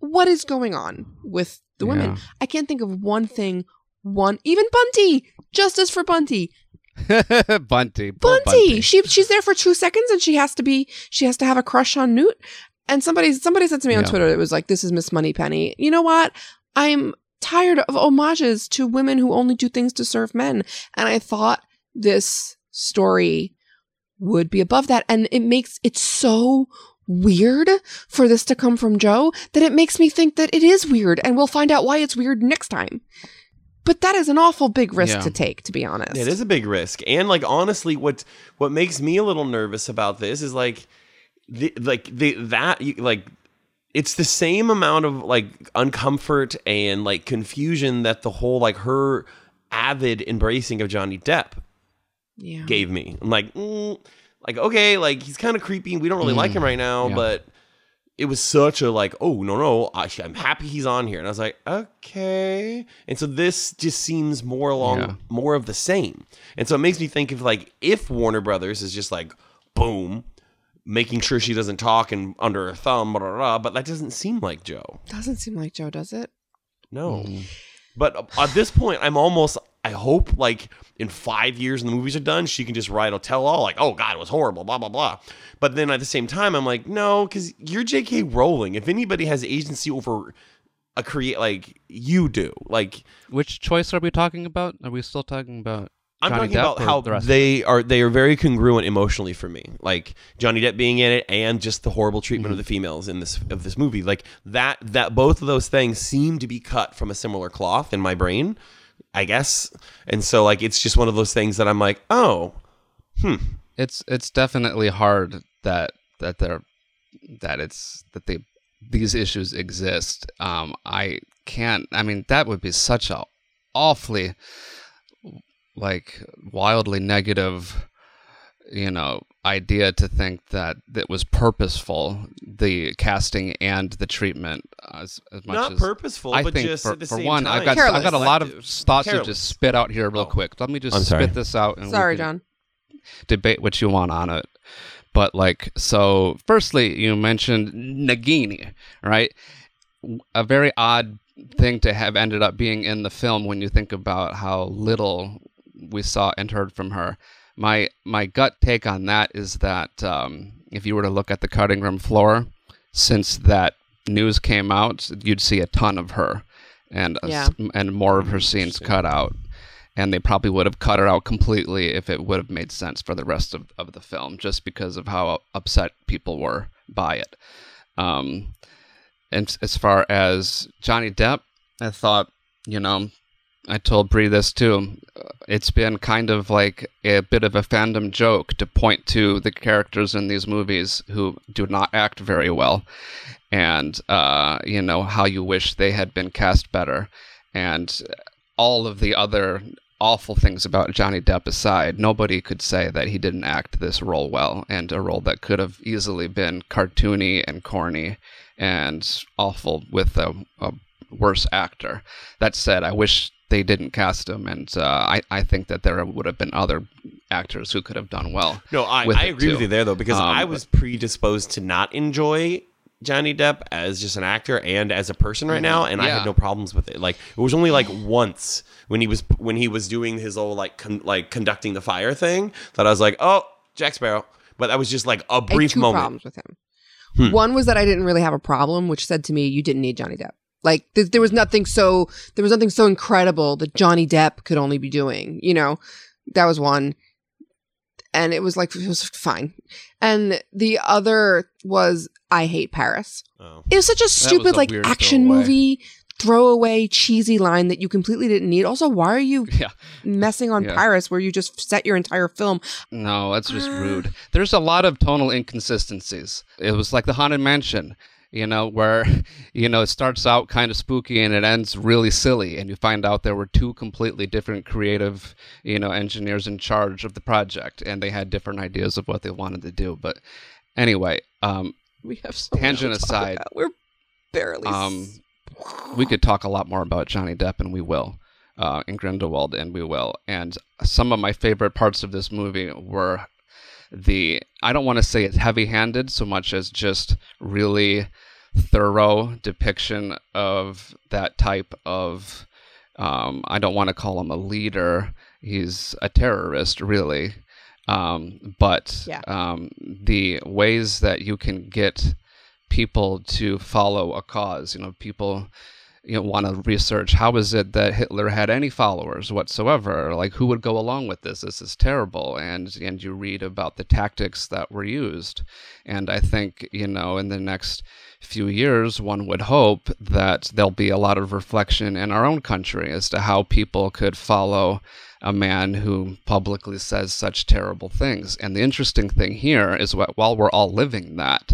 What is going on with the women? Yeah. I can't think of one thing. One, even Bunty. Justice for Bunty. Bunty, poor Bunty. She she's there for two seconds and she has to be she has to have a crush on Newt. And somebody somebody said to me on Yeah. Twitter it was like, This is Miss Moneypenny. You know what? I'm tired of homages to women who only do things to serve men. And I thought this story would be above that. And it makes it so weird for this to come from Joe that it makes me think that it is weird. And we'll find out why it's weird next time. But that is an awful big risk Yeah. to take, to be honest. It is a big risk, and like honestly, what what makes me a little nervous about this is like, the, like the that you- like, it's the same amount of like uncomfort and like confusion that the whole like her avid embracing of Johnny Depp Yeah. gave me. I'm like, mm, like okay, like he's kind of creepy. We don't really like him right now, yeah. but it was such a like, oh no no, I, I'm happy he's on here, and I was like, okay. And so this just seems more along, Yeah. more of the same. And so it makes me think of like if Warner Brothers is just like, boom. Making sure she doesn't talk and under her thumb, blah, blah, blah, but that doesn't seem like Joe. Doesn't seem like Joe, does it? No. Mm. But at this point, I'm almost. I hope like in five years, when the movies are done, she can just write a tell all like, "Oh God, it was horrible," blah blah blah. But then at the same time, I'm like, no, because you're J.K. Rowling. If anybody has agency over a create, like you do, like Which choice are we talking about? Are we still talking about? I'm Johnny talking Depp about how the they are. They are very congruent emotionally for me. Like Johnny Depp being in it, and just the horrible treatment of mm-hmm. the females in this of this movie. Like that. That both of those things seem to be cut from a similar cloth in my brain. I guess. And so like it's just one of those things that I'm like, oh, hmm. it's it's definitely hard that that they're that it's that they these issues exist. Um, I can't. I mean, that would be such a awfully like wildly negative, you know, idea to think that it was purposeful the casting and the treatment as, as much not as purposeful, I but think just for, at the for same one, time, I've got I've got a lot of Collective. thoughts to just spit out here real Oh. quick. Let me just I'm sorry. spit this out. And Sorry, John. debate what you want on it. But like, so firstly, you mentioned Nagini, right? A very odd thing to have ended up being in the film when you think about how little we saw and heard from her. My my gut take on that is that um, if you were to look at the cutting room floor, since that news came out, you'd see a ton of her, and a s- and more of her scenes cut out. And they probably would have cut her out completely if it would have made sense for the rest of, of the film, just because of how upset people were by it. Um, and as far as Johnny Depp, I thought, you know, I told Brie this too. It's been kind of like a bit of a fandom joke to point to the characters in these movies who do not act very well, and uh, you know how you wish they had been cast better, and all of the other awful things about Johnny Depp aside, nobody could say that he didn't act this role well, and a role that could have easily been cartoony and corny and awful with a, a worse actor. That said, I wish they didn't cast him, and uh, I, I think that there would have been other actors who could have done well. No, I, I it, agree with you there though because Um, I was predisposed to not enjoy Johnny Depp as just an actor and as a person right now, and I had no problems with it. Like it was only like once when he was when he was doing his old like con- like conducting the fire thing that I was like, oh, Jack Sparrow. But that was just like a I had brief two moment. problems with him. Hmm. One was that I didn't really have a problem, which said to me, "You didn't need Johnny Depp." Like th- there was nothing so there was nothing so incredible that Johnny Depp could only be doing. You know, that was one, and it was like it was fine. And the other was I hate Paris. Oh. It was such a stupid a like action throwaway. movie throwaway cheesy line that you completely didn't need. Also, why are you Yeah. messing on Yeah. Paris where you just set your entire film? No, that's just ah. rude. There's a lot of tonal inconsistencies. It was like the Haunted Mansion, you know, where, you know, it starts out kind of spooky and it ends really silly. And you find out there were two completely different creative, you know, engineers in charge of the project and they had different ideas of what they wanted to do. But anyway, um, We have so Tangent much to talk aside, about. we're barely. um, we could talk a lot more about Johnny Depp, and we will, uh, in Grindelwald, and we will. And some of my favorite parts of this movie were the I don't want to say it's heavy-handed so much as just really thorough depiction of that type of. Um, I don't want to call him a leader. He's a terrorist, really. Um, but Yeah. um, the ways that you can get people to follow a cause. You know, people you know want to research how is it that Hitler had any followers whatsoever? Like who would go along with this? This is terrible. And and you read about the tactics that were used. And I think, you know, in the next few years, one would hope that there'll be a lot of reflection in our own country as to how people could follow a man who publicly says such terrible things. And the interesting thing here is what while we're all living that,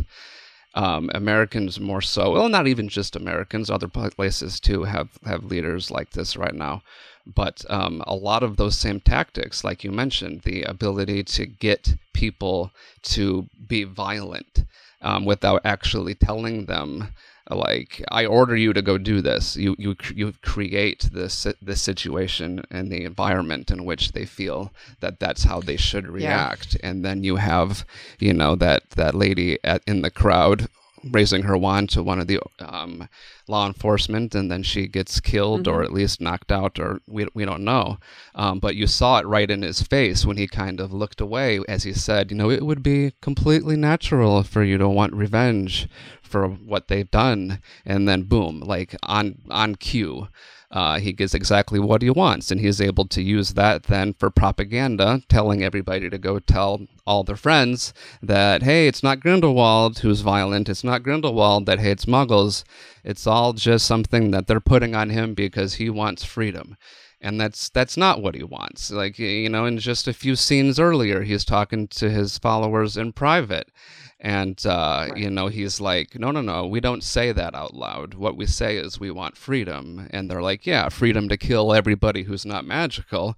um, Americans more so. Well, not even just Americans. Other places too have have leaders like this right now. But um, a lot of those same tactics, like you mentioned, the ability to get people to be violent um, without actually telling them, like, I order you to go do this. You you you create this this situation and the environment in which they feel that that's how they should react, and then you have, you know, that that lady at in the crowd raising her wand to one of the um, law enforcement, and then she gets killed or at least knocked out, or we, we don't know. Um, but you saw it right in his face when he kind of looked away as he said, you know, it would be completely natural for you to want revenge for what they've done, and then boom, like on on cue. Uh, he gets exactly what he wants, and he's able to use that then for propaganda, telling everybody to go tell all their friends that, hey, it's not Grindelwald who's violent, it's not Grindelwald that hates muggles, it's all just something that they're putting on him because he wants freedom. And that's that's not what he wants. Like you know, in just a few scenes earlier, he's talking to his followers in private, and uh, you know he's like no no no we don't say that out loud. What we say is we want freedom. And they're like yeah freedom to kill everybody who's not magical.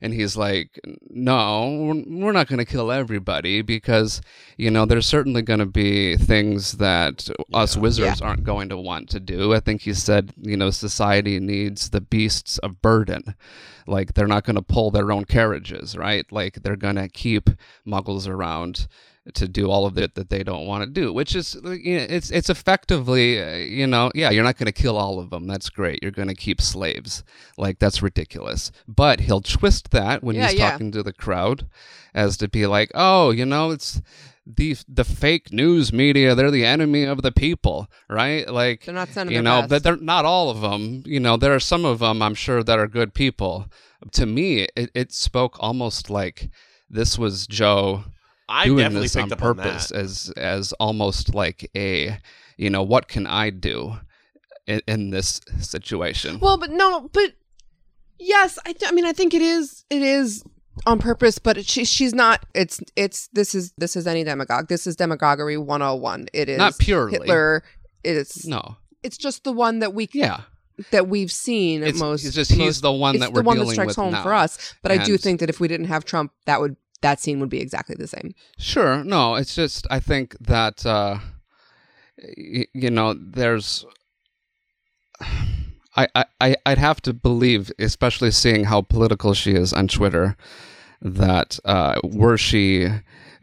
And he's like no we're- we're not going to kill everybody because you know there's certainly going to be things that us wizards aren't going to want to do. I think he said you know society needs the beasts of burden. Like they're not going to pull their own carriages right? Like they're going to keep muggles around to do all of it that they don't want to do, which is you know, it's it's effectively uh, you know yeah you're not going to kill all of them that's great you're going to keep slaves like that's ridiculous but he'll twist that when Yeah, he's yeah. talking to the crowd as to be like oh you know it's the the fake news media they're the enemy of the people right like They're not you know best. they're not all of them you know there are some of them I'm sure that are good people to me it, it spoke almost like this was Jo I doing definitely this on picked up on purpose that. as as almost like a you know what can I do in, in this situation? Well, but no, but yes, I, th- I mean, I think it is. It is on purpose, but she, she's not. It's it's this is this is any demagogue. This is demagoguery one hundred and one. It is Not purely. Hitler. It's no, it's just the one that we yeah, that we've seen It's- most. it's just he's most- the one that we're the one that dealing strikes with home now. for us. But I do think that if we didn't have Trump, that would that scene would be exactly the same. sure. No, it's just I think that uh, y- you know there's. I, I, I'd have to believe, especially seeing how political she is on Twitter, that uh, were she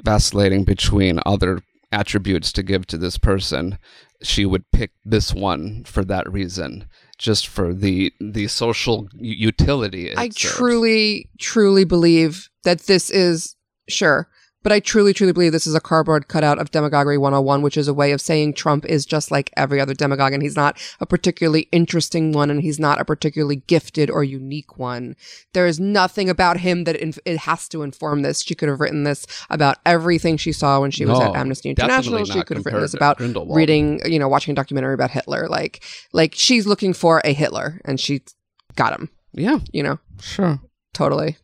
vacillating between other attributes to give to this person, she would pick this one for that reason, just for the the social utility. it I serves. truly, truly believe that this is sure, but I truly, truly believe this is a cardboard cutout of demagoguery 101, which is a way of saying Trump is just like every other demagogue, and he's not a particularly interesting one, and he's not a particularly gifted or unique one. There is nothing about him that inf- it has to inform this. She could have written this about everything she saw when she was at Amnesty International. She could have written this about reading, you know, watching a documentary about Hitler. Like, like she's looking for a Hitler, and she got him. Yeah, You know, sure. totally.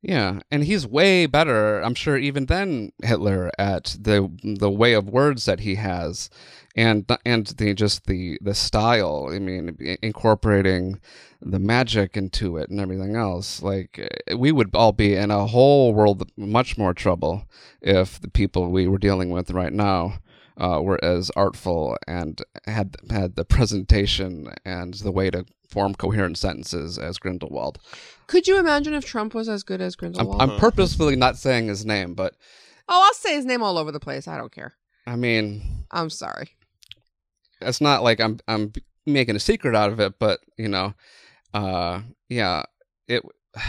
Yeah, and he's way better, I'm sure, even than Hitler at the the way of words that he has, and and the just the the style. I mean, incorporating the magic into it and everything else. Like eh, we would all be in a whole world much more trouble if the people we were dealing with right now uh, were as artful and had had the presentation and the way to form coherent sentences as Grindelwald. Could you imagine if Trump was as good as I'm, Grindelwald? I'm purposefully not saying his name, but oh, I'll say his name all over the place. I don't care. I mean, I'm sorry. it's not like I'm I'm making a secret out of it, but you know, uh, yeah, it.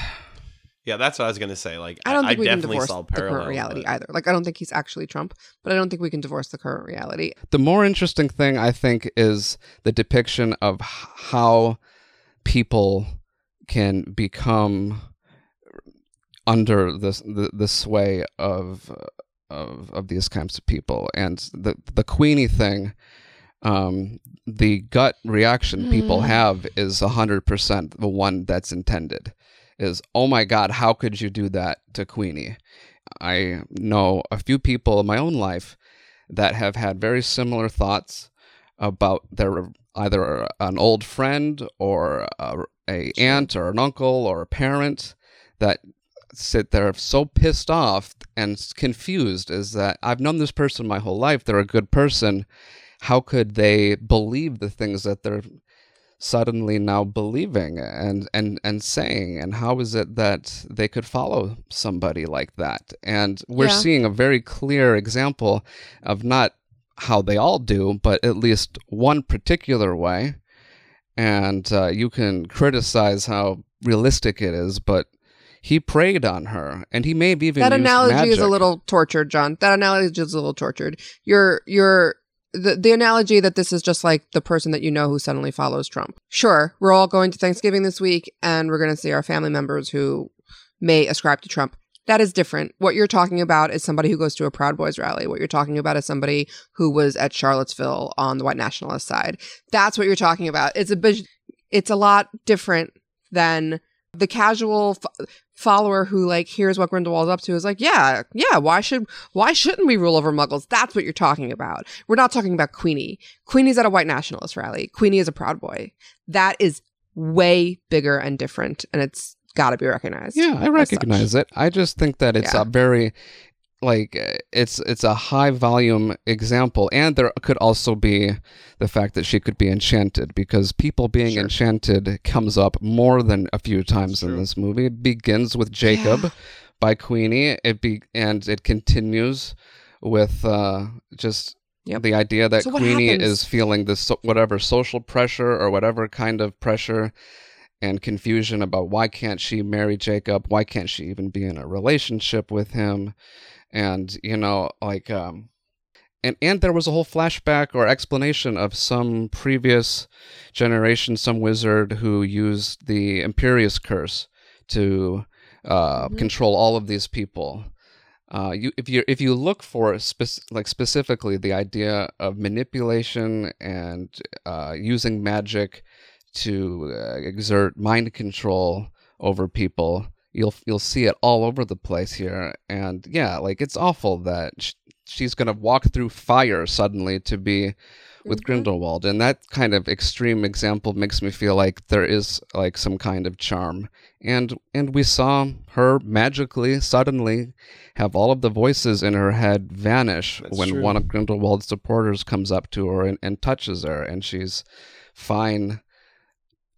Yeah, that's what I was gonna say. Like, I don't think we can definitely divorce saw the parallel, current reality but- either. Like, I don't think he's actually Trump, but I don't think we can divorce the current reality. The more interesting thing I think is the depiction of h- how people can become under the the, the sway of of of these kinds of people, and the the Queenie thing. Um, the gut reaction people Mhm. have is hundred percent the one that's intended. Is oh my god, how could you do that to Queenie? I know a few people in my own life that have had very similar thoughts about their either an old friend or a, a aunt or an uncle or a parent that sit there so pissed off and confused is that I've known this person my whole life they're a good person. How could they believe the things that they're suddenly now believing and and and saying? And how is it that they could follow somebody like that? And we're Yeah. seeing a very clear example of not how they all do but at least one particular way and uh, you can criticize how realistic it is but he preyed on her and he may have even that analogy is a little tortured, John. That analogy is a little tortured. You're you're the the analogy that this is just like the person that you know who suddenly follows Trump. Sure, we're all going to Thanksgiving this week, and we're going to see our family members who may ascribe to Trump. That is different. What you're talking about is somebody who goes to a Proud Boys rally. What you're talking about is somebody who was at Charlottesville on the white nationalist side. That's what you're talking about. It's a it's a lot different than the casual f- follower who like hears what Grindelwald's up to is like, yeah, yeah, why should why shouldn't we rule over muggles? That's what you're talking about. We're not talking about Queenie. Queenie's at a white nationalist rally. Queenie is a proud boy. That is way bigger and different and it's got to be recognized. Yeah, I recognize it. I just think that it's Yeah. a very like it's it's a high volume example and there could also be the fact that she could be enchanted because people being Sure. enchanted comes up more than a few times in this movie it begins with jacob Yeah. by queenie it be and it continues with uh just Yep. the idea that So queenie happens? is feeling this so- whatever social pressure or whatever kind of pressure and confusion about why can't she marry Jacob? Why can't she even be in a relationship with him? And you know, like um and and there was a whole flashback or explanation of some previous generation, some wizard who used the Imperius curse to uh, Mhm. control all of these people. Uh, you, if you if you look for spec- like specifically the idea of manipulation and uh, using magic to uh, exert mind control over people, you'll you'll see it all over the place here. And yeah, like it's awful that sh- she's gonna walk through fire suddenly to be with Mhm. Grindelwald, and that kind of extreme example makes me feel like there is like some kind of charm. And and we saw her magically suddenly have all of the voices in her head vanish That's when true. one of Grindelwald's supporters comes up to her and, and touches her, and she's fine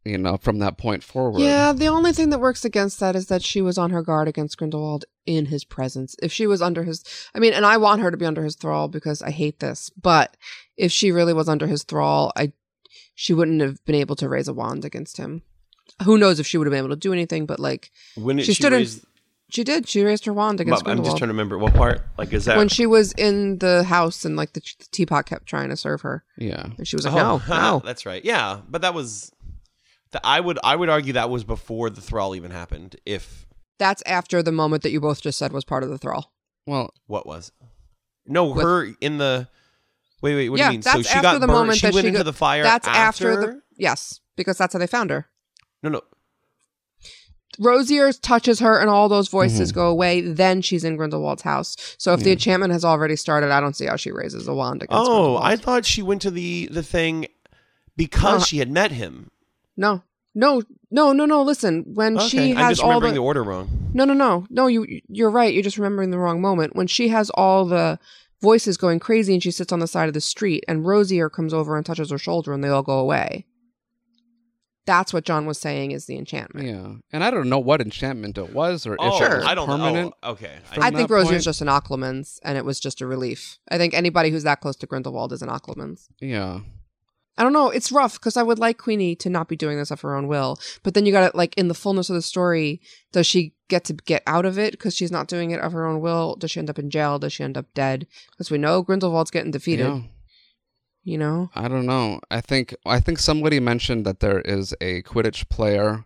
you know, from that point forward. Yeah, the only thing that works against that is that she was on her guard against Grindelwald in his presence. If she was under his, I mean, and I want her to be under his thrall because I hate this, but if she really was under his thrall, I, she wouldn't have been able to raise a wand against him. Who knows if she would have been able to do anything, but like, When She she, stood in- she did. She raised her wand against I'm just trying to remember what part. Like, is that when she was in the house and like the, the teapot kept trying to serve her. Yeah. And she was like, Oh, no, no. that's right. Yeah, but that was. Th- I would I would argue that was before the thrall even happened. If That's after the moment that you both just said was part of the thrall. Well, what was? No, With- her in the. Wait, wait. What yeah, do you mean? that's so she after got the burned. moment she that went she into go- the fire. That's after, after the yes, because that's how they found her. No, no. Rosier touches her and all those Mm-hmm. voices go away. Then she's in Grindelwald's house. So if the enchantment has already started, I don't see how she raises a wand against Oh, Grindelwald. I thought she went to the the thing because No. she had met him. No, no, no, no, no. Listen, when Okay, she I'm has just all remembering the, the order wrong. no, no, no, no. You you're right. You're just remembering the wrong moment. When she has all the voices going crazy and she sits on the side of the street and Rosier comes over and touches her shoulder and they all go away. That's what John was saying is the enchantment. yeah. And I don't know what enchantment it was or Oh, if it Sure. was I don't permanent. know. Oh, okay. I think Rosier's point- just an Occlumens, and it was just a relief. I think anybody who's that close to Grindelwald is an Occlumens. Yeah. I don't know. It's rough because I would like Queenie to not be doing this of her own will, but then you got to like in the fullness of the story. Does she get to get out of it because she's not doing it of her own will? Does she end up in jail? Does she end up dead? Because we know Grindelwald's getting defeated. Yeah. You know. I don't know. I think I think somebody mentioned that there is a Quidditch player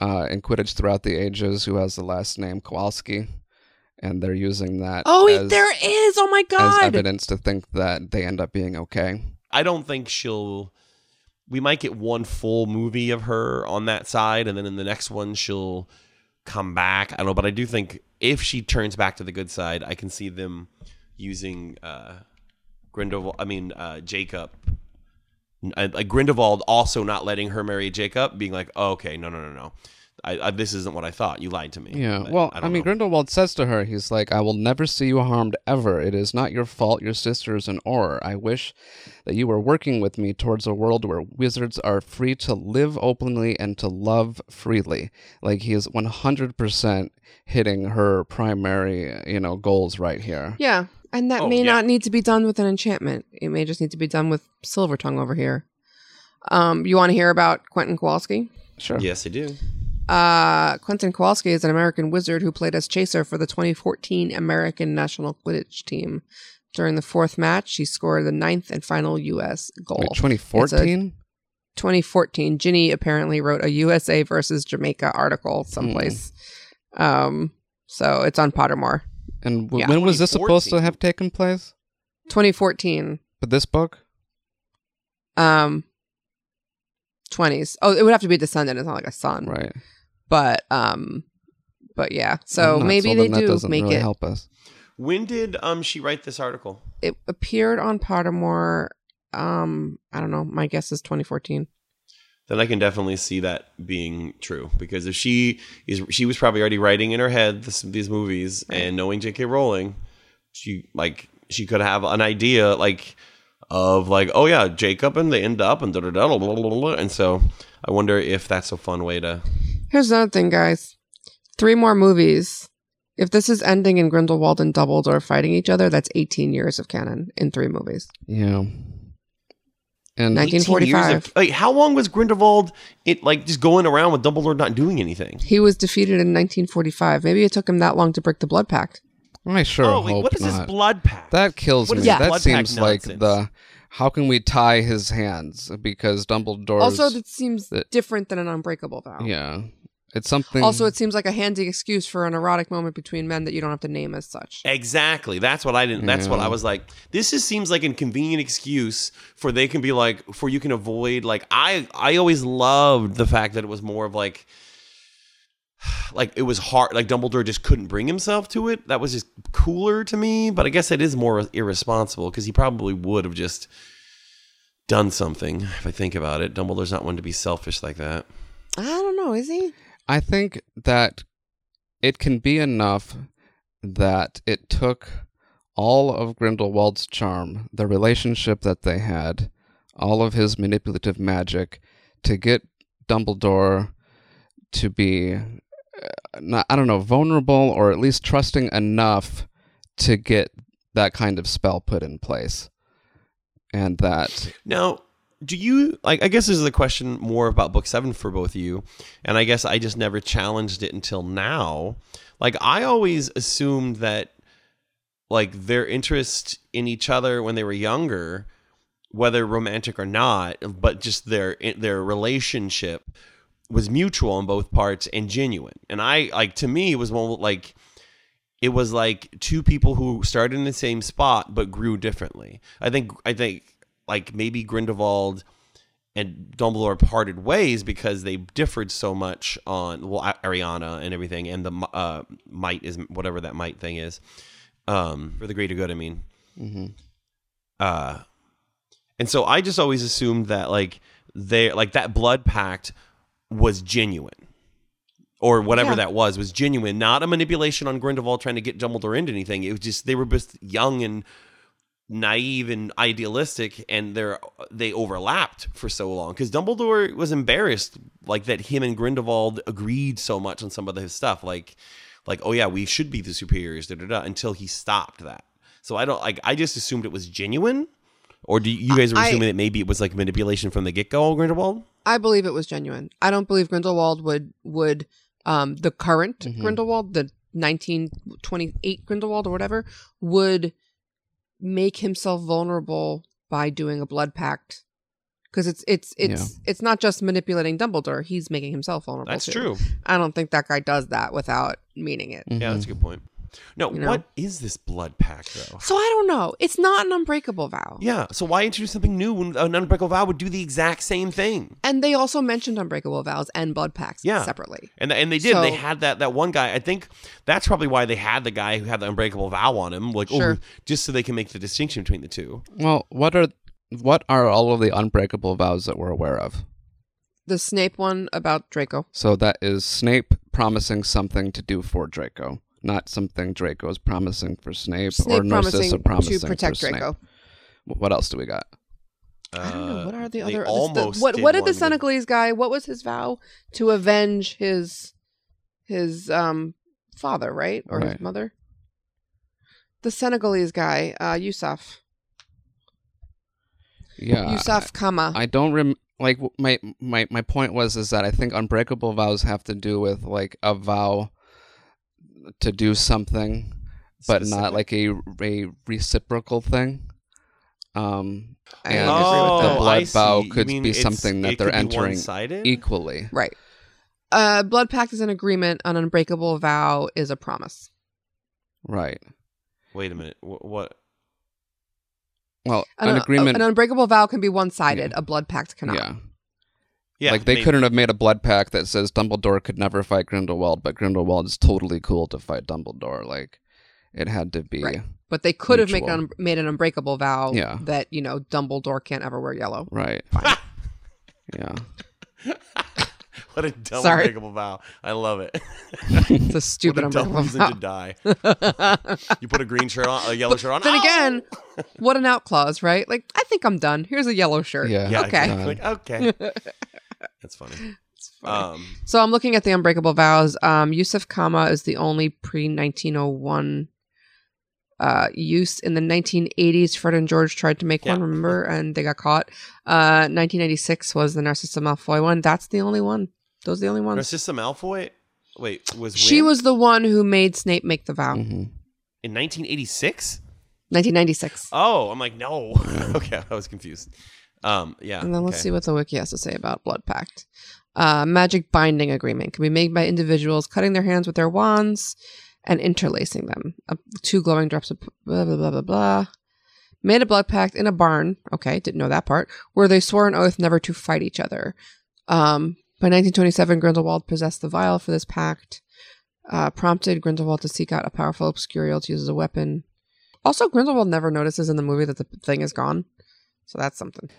uh, in Quidditch throughout the ages who has the last name Kowalski, and they're using that. Oh, as, there is. Oh my god! as evidence to think that they end up being okay. I don't think she'll. We might get one full movie of her on that side, and then in the next one she'll come back. I don't know, but I do think if she turns back to the good side, I can see them using uh, Grindelwald. I mean uh, Jacob. Uh, Like Grindelwald also not letting her marry Jacob, being like, oh, "Okay, no, no, no, no, I, I, this isn't what I thought. You lied to me." Yeah. But well, I, don't mean, know. Grindelwald says to her, he's like, "I will never see you harmed ever. It is not your fault. Your sister is an Auror. I wish that you were working with me towards a world where wizards are free to live openly and to love freely." Like he is one hundred percent hitting her primary, you know, goals right here. Yeah, and that Oh, may yeah. not need to be done with an enchantment. It may just need to be done with Silver Tongue over here. Um, you want to hear about Quentin Kowalski? Sure. Yes, I do. Uh, Quentin Kowalski is an American wizard who played as chaser for the 2014 American national Quidditch team. During the fourth match, he scored the ninth and final U.S. goal. Twenty fourteen. 2014. Ginny apparently wrote a USA versus Jamaica article someplace. Um, so it's on Pottermore. And w- Yeah. when was this supposed to have taken place? 2014. But this book? Um, 20s. Oh, it would have to be a descendant. It's not like a son. Right. But um, but yeah. So not maybe sold they on that do doesn't make really it. help us. When did um she write this article? It appeared on Pottermore. Um, I don't know. My guess is 2014. then I can definitely see that being true because if she is, she was probably already writing in her head this, these movies and knowing J.K. Rowling, she like she could have an idea like of like oh yeah Jacob and they end up and da da da blah, blah, blah, blah. and so I wonder if that's a fun way to Here's another thing, guys. Three more movies. If this is ending in Grindelwald and Dumbledore fighting each other, that's 18 years of canon in three movies. Yeah. And 19 18 years 1945. of- like how long was Grindelwald it like just going around with Dumbledore not doing anything? He was defeated in 1945. Maybe it took him that long to break the blood pact. I sure oh, wait, hope what is not. this blood pact? That kills What me. is this That blood seems like nonsense? the how can we tie his hands because Dumbledore's Also, that seems that- different than an unbreakable vow. yeah. It's something Also, it seems like a handy excuse for an erotic moment between men that you don't have to name as such. Exactly. That's what I didn't. That's what I was like. This is seems like a convenient excuse for they can be like for you can avoid like I I always loved the fact that it was more of like like it was hard like Dumbledore just couldn't bring himself to it. That was just cooler to me. But I guess it is more irresponsible because he probably would have just done something if I think about it. Dumbledore's not one to be selfish like that. I don't know. Is he? I think that it can be enough that it took all of Grindelwald's charm, the relationship that they had, all of his manipulative magic to get Dumbledore to be, uh, don't know, vulnerable or at least trusting enough to get that kind of spell put in place. And that, Now, do you like? I guess this is a question more about book seven for both of you, and I guess I just never challenged it until now. Like I always assumed that, like their interest in each other when they were younger, whether romantic or not, but just their their relationship was mutual on both parts and genuine. And I like to me it was one like it was like two people who started in the same spot but grew differently. I think I think like maybe Grindelwald and Dumbledore parted ways because they differed so much on well Ariana and everything and the uh, might is whatever that might thing is um, for the greater good. I mean, uh, and so I just always assumed that like they like that blood pact was genuine or whatever Yeah. that was was genuine, not a manipulation on Grindelwald trying to get Dumbledore into anything. It was just they were just young and naive and idealistic, and they're they overlapped for so long because Dumbledore was embarrassed like that him and Grindelwald agreed so much on some of his stuff, like like oh yeah we should be the superiors da da da until he stopped that. So I don't like I just assumed it was genuine. Or do you guys were I- assuming that maybe it was like manipulation from the get go, Grindelwald? I believe it was genuine. I don't believe Grindelwald would would um the current Mhm. Grindelwald, the 1928 Grindelwald or whatever, would make himself vulnerable by doing a blood pact. Because it's it's it's it's not just manipulating Dumbledore; he's making himself vulnerable. That's too. true. I don't think that guy does that without meaning it. Mm-hmm. Yeah, that's a good point. No, You know? what is this blood pact though? So I don't know. It's not an unbreakable vow. Yeah, so why introduce something new when an unbreakable vow would do the exact same thing? And they also mentioned unbreakable vows and blood pacts Yeah. separately. And and they did. they had that that one guy. I think that's probably why they had the guy who had the unbreakable vow on him, like Sure. oh, just so they can make the distinction between the two. well, what are what are all of the unbreakable vows that we're aware of? The Snape one about Draco. So that is Snape promising something to do for Draco, not something Draco is promising for Snape, or Narcissa promising, promising to protect for Snape. Draco. Wh- What else do we got? I don't know. What are the Uh, other? this- the- almost what did what did the one with- Senegalese guy? What was his vow to avenge his his um father, right, or his mother? The Senegalese guy, uh, Yusuf. Yeah, Yusuf Kama. I don't rem like my my my point was is that I think unbreakable vows have to do with like a vow to do something, but not like a a reciprocal thing. Um, and agree with the blood Oh, vow could be something that they're entering one-sided? equally. right. Uh, blood pact is an agreement. An unbreakable vow is a promise. Right. Wait a minute. Wh- What? Well, An, an agreement. an unbreakable vow can be one-sided. A blood pact cannot. yeah. Yeah, like they maybe. couldn't have made a blood pact that says Dumbledore could never fight Grindelwald, but Grindelwald is totally cool to fight Dumbledore. Like it had to be. Right. But they could have make Mutual. an, made an unbreakable vow Yeah. that you know Dumbledore can't ever wear yellow. Right. yeah. What a dumb Sorry. unbreakable vow. I love it. It's a stupid what a dumb unbreakable reason vow. to die. You put a green shirt on, a yellow shirt on. Then oh! again, what an out clause, right? Like, I think I'm done. Here's a yellow shirt. Yeah. yeah, okay. exactly. okay, that's funny. funny. Um, So I'm looking at the unbreakable vows. Um, Yusuf Kama is the only pre 1901 uh, use. In the 1980s, Fred and George tried to make Yeah. one, remember, and they got caught. Uh, 1996 was the Narcissa Malfoy one. That's the only one. Those are the only ones. Narcissa Malfoy. Wait, was She when? was the one who made Snape make the vow. hmm in 1986. 1996. Oh, I'm like, no. okay, I was confused. Um, yeah. And then let's okay. see what the wiki has to say about Blood Pact. Uh, magic binding agreement can be made by individuals cutting their hands with their wands and interlacing them. Uh, two glowing drops of blah, blah, blah, blah, blah. Made a blood pact in a barn. Okay, didn't know that part. Where they swore an oath never to fight each other. Um, by 1927, Grindelwald possessed the vial for this pact. Uh, prompted Grindelwald to seek out a powerful Obscurial to use as a weapon. Also, Grindelwald never notices in the movie that the thing is gone. So that's something.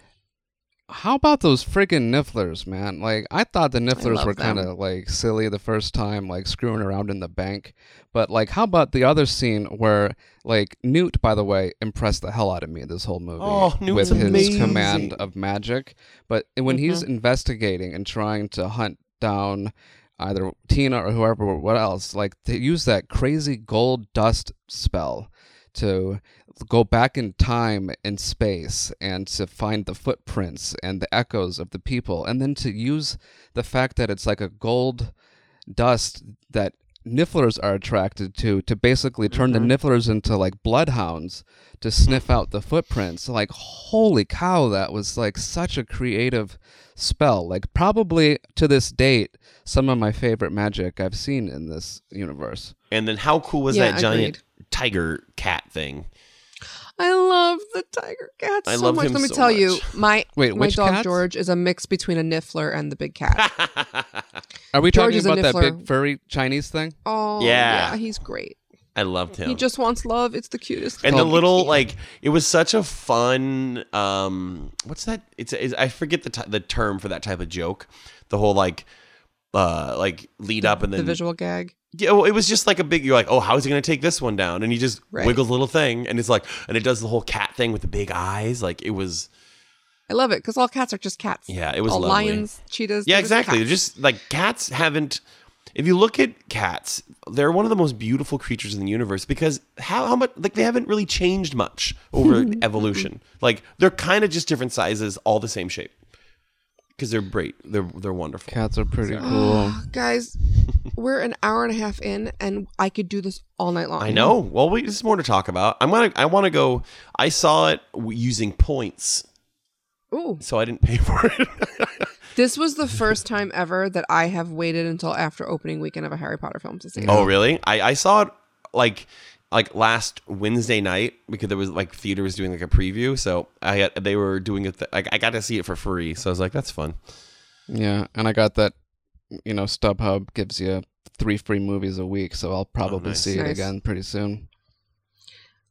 How about those friggin' Nifflers, man? Like, I thought the Nifflers were kind of like silly the first time, like screwing around in the bank. But like, how about the other scene where, like, Newt, by the way, impressed the hell out of me this whole movie Oh, with his amazing. command of magic. But when he's Mm-hmm. investigating and trying to hunt down either Tina or whoever, what else, like, to use that crazy gold dust spell to go back in time and space and to find the footprints and the echoes of the people and then to use the fact that it's like a gold dust that nifflers are attracted to to basically turn the mm-hmm. nifflers into like bloodhounds to sniff out the footprints like holy cow that was like such a creative spell like probably to this date some of my favorite magic i've seen in this universe And then how cool was Yeah, that giant agreed. tiger cat thing? I love the tiger cat I so love much. him Let me so tell you, my Wait, my which dog cats? George is a mix between a niffler and the big cat. are we George talking is a about that niffler. big furry chinese thing Oh, Yeah. yeah, he's great. I loved him. He just wants love. It's the cutest. and the thing. little like it was such a fun um what's that it's, it's i forget the t- the term for that type of joke the whole like uh like lead up and the then visual gag. Yeah well, it was just like a big you're like oh how is he gonna take this one down and he just Right. wiggles a little thing and it's like and it does the whole cat thing with the big eyes like it was I love it because all cats are just cats. Yeah, it was all lovely. lions, cheetahs. yeah they're just exactly they're cats. just like cats haven't if you look at cats they're one of the most beautiful creatures in the universe because how, how much like they haven't really changed much over evolution like they're kind of just different sizes all the same shape because they're great they're they're wonderful cats are pretty ah, cool guys. We're an hour and a half in, and I could do this all night long. I know. Well, wait, there's more to talk about. I'm gonna. I want to go. I saw it w- using points, Ooh, so I didn't pay for it. this was the first time ever that I have waited until after opening weekend of a Harry Potter film to see it. oh, really? I I saw it like like last Wednesday night because there was like theater was doing like a preview, so I had, they were doing it. Th- like I got to see it for free, so I was like, that's fun. Yeah, and I got that. You know, StubHub gives you three free movies a week, so I'll oh, probably nice. see it Nice. again pretty soon.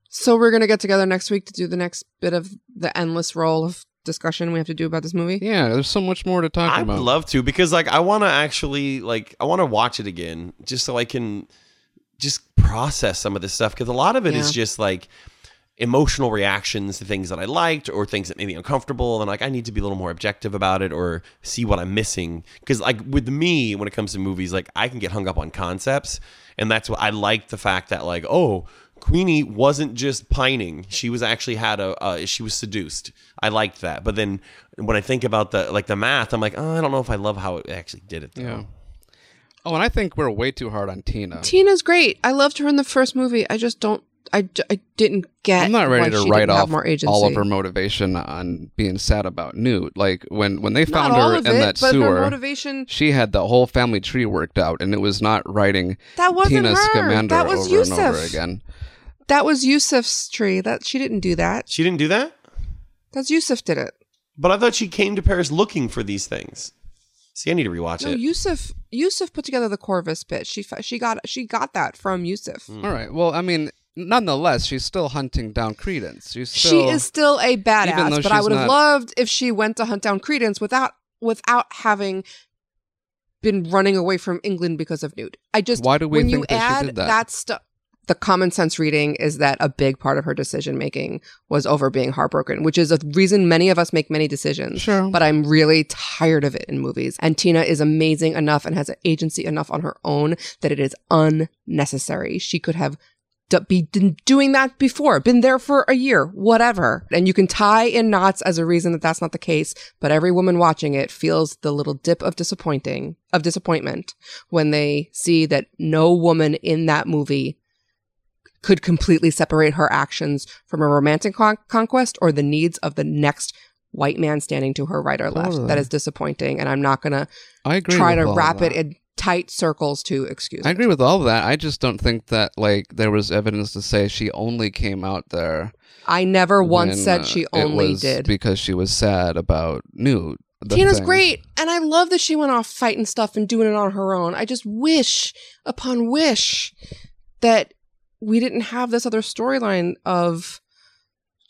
So we're gonna get together next week to do the next bit of the endless roll of discussion we have to do about this movie. Yeah, there's so much more to talk about. I'd love to because like I want to actually like I want to watch it again just so I can just process some of this stuff because a lot of it is Yeah. just like emotional reactions to things that I liked or things that made me uncomfortable and like I need to be a little more objective about it or see what I'm missing because like with me when it comes to movies like I can get hung up on concepts and that's what I like the fact that like oh Queenie wasn't just pining she was actually had a uh, she was seduced I liked that but then when I think about the like the math I'm like oh, I don't know if I love how it actually did it though. yeah. Oh, and I think we're way too hard on Tina. Tina's great. I loved her in the first movie. I just don't. I, d- I didn't get. I'm not ready why to write off more agency. all of her motivation on being sad about Newt. Like when when they found her in it, that but her sewer, motivation. she had the whole family tree worked out, and it was not writing That wasn't Tina her. Scamander That was over and over Yusuf. again. That was Yusuf's tree. That she didn't do that. she didn't do that That's Yusuf did it. but I thought she came to Paris looking for these things see I need to rewatch No, it Yusuf. Yusuf put together the Corvus bit. She she got she got that from Yusuf. Hmm. All right. Well, I mean, nonetheless, she's still hunting down Credence. She's still, she is still a badass, but I would have not- loved if she went to hunt down Credence without without having been running away from England because of Newt. I just Why do we when think you that she add did that? stuff. The common sense reading is that a big part of her decision making was over being heartbroken, which is a reason many of us make many decisions. Sure. But I'm really tired of it in movies. And Tina is amazing enough and has agency enough on her own that it is unnecessary. She could have be doing that before, been there for a year, whatever. And you can tie in knots as a reason that that's not the case. But every woman watching it feels the little dip of disappointing, of disappointment when they see that no woman in that movie could completely separate her actions from a romantic con- conquest or the needs of the next white man standing to her right or left. Totally. That is disappointing. And I'm not going to I agree. try to wrap it in tight circles to excuse I it. agree with all of that. I just don't think that like there was evidence to say she only came out there. I never once when, said uh, she it only did. because she was sad about Newt. Tina's thing. great, and I love that she went off fighting stuff and doing it on her own. I just wish, upon wish, that we didn't have this other storyline of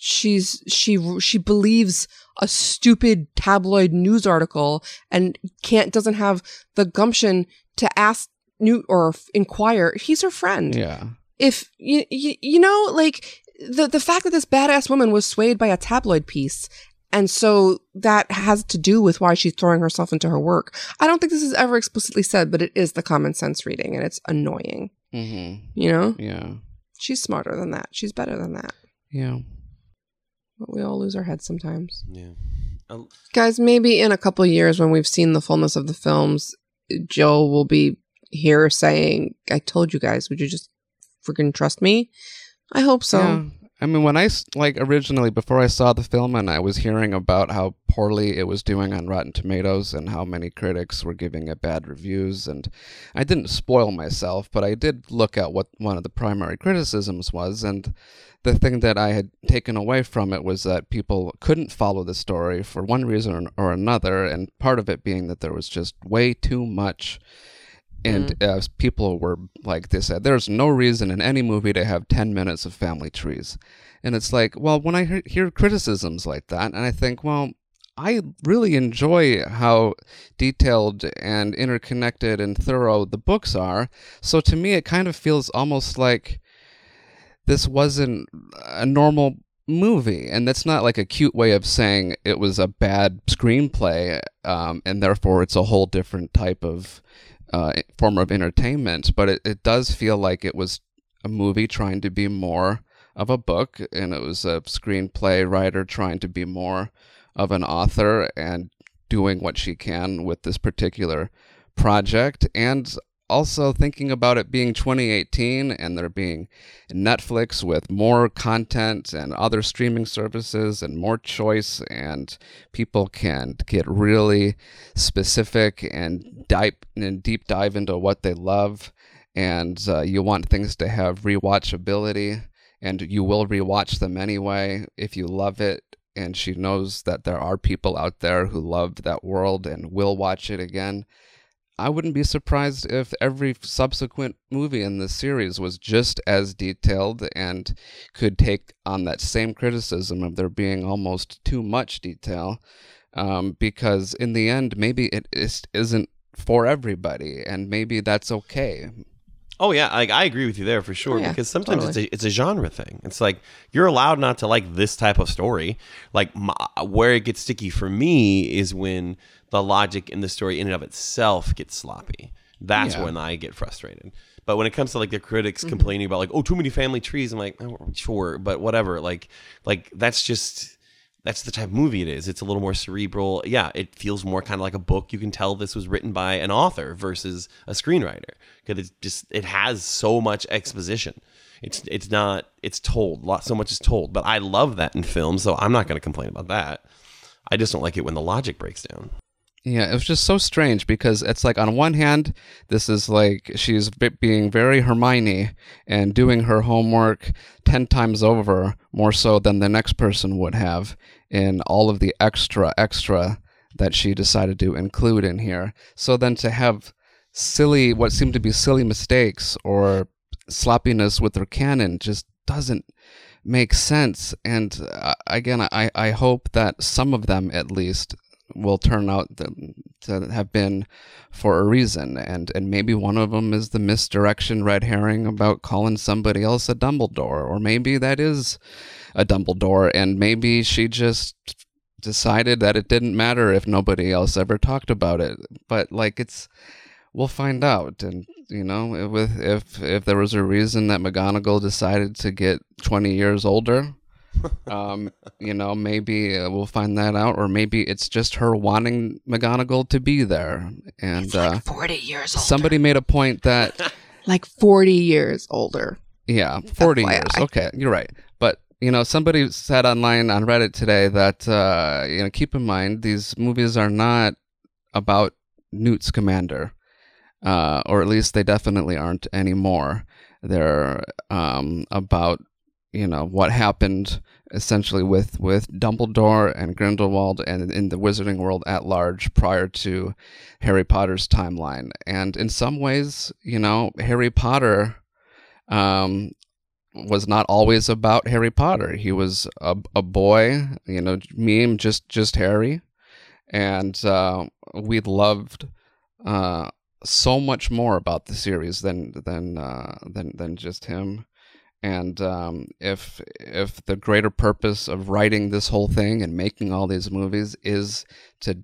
she's she she believes a stupid tabloid news article and can't doesn't have the gumption to ask Newt or inquire he's her friend Yeah. if you, you you know like the the fact that this badass woman was swayed by a tabloid piece and so that has to do with why she's throwing herself into her work. I don't think this is ever explicitly said, but it is the common sense reading and it's annoying. Mm-hmm. You know? Yeah. She's smarter than that. She's better than that. Yeah. But we all lose our heads sometimes. Yeah. Uh, Guys, maybe in a couple years when we've seen the fullness of the films, Jo will be here saying, I told you guys, would you just freaking trust me? I hope so. Yeah. I mean, when I like originally before I saw the film and I was hearing about how poorly it was doing on Rotten Tomatoes and how many critics were giving it bad reviews, and I didn't spoil myself, but I did look at what one of the primary criticisms was, and the thing that I had taken away from it was that people couldn't follow the story for one reason or another, and part of it being that there was just way too much and as people were like they said there's no reason in any movie to have 10 minutes of family trees. And it's like well when i hear, hear criticisms like that and i think well i really enjoy how detailed and interconnected and thorough the books are. So to me it kind of feels almost like this wasn't a normal movie. And that's not like a cute way of saying it was a bad screenplay um, and therefore it's a whole different type of uh, form of entertainment, but it, it does feel like it was a movie trying to be more of a book, and it was a screenplay writer trying to be more of an author and doing what she can with this particular project, and also thinking about it being 2018 and there being Netflix with more content and other streaming services and more choice, and people can get really specific and dive and deep dive into what they love. And uh, you want things to have rewatchability, and you will rewatch them anyway if you love it. And she knows that there are people out there who love that world and will watch it again. I wouldn't be surprised if every subsequent movie in this series was just as detailed and could take on that same criticism of there being almost too much detail. Um, because in the end, maybe it is, isn't for everybody, and maybe that's okay. Oh yeah, like I agree with you there for sure. Oh, yeah, because sometimes totally. it's a it's a genre thing. It's like you're allowed not to like this type of story. Like my, where it gets sticky for me is when the logic in the story in and of itself gets sloppy. That's Yeah. when I get frustrated. But when it comes to like the Mm-hmm. critics complaining about like oh too many family trees, I'm like oh, sure, but whatever. Like like that's just that's the type of movie it is. It's a little more cerebral. Yeah, it feels more kind of like a book. You can tell this was written by an author versus a screenwriter because it's just it has so much exposition. It's it's not it's told. Lot so much is told. But I love that in film, so I'm not going to complain about that. I just don't like it when the logic breaks down. Yeah, it was just so strange because it's like on one hand, this is like she's being very Hermione and doing her homework 10 times over, more so than the next person would have in all of the extra, extra that she decided to include in here. So then to have silly, what seem to be silly mistakes or sloppiness with her canon just doesn't make sense. And uh, again, I, I hope that some of them at least will turn out to have been for a reason, and and maybe one of them is the misdirection red herring about calling somebody else a Dumbledore, or maybe that is a Dumbledore, and maybe she just decided that it didn't matter if nobody else ever talked about it. But like it's we'll find out and you know with if if there was a reason that McGonagall decided to get 20 years older um you know maybe uh, we'll find that out or maybe it's just her wanting McGonagall to be there and uh 40 years old. somebody made a point that Like 40 years older. Yeah, 40 years. FYI. Okay, you're right. But, you know, somebody said online on Reddit today that, uh, you know, keep in mind these movies are not about Newt Scamander, uh, or at least they definitely aren't anymore. They're um, about, you know, what happened essentially with, with Dumbledore and Grindelwald and in the wizarding world at large prior to Harry Potter's timeline. And in some ways, you know, Harry Potter um, was not always about Harry Potter. He was a, a boy, you know, meme, just just Harry, and uh, we loved uh, so much more about the series than than uh, than than just him. And um, if if the greater purpose of writing this whole thing and making all these movies is to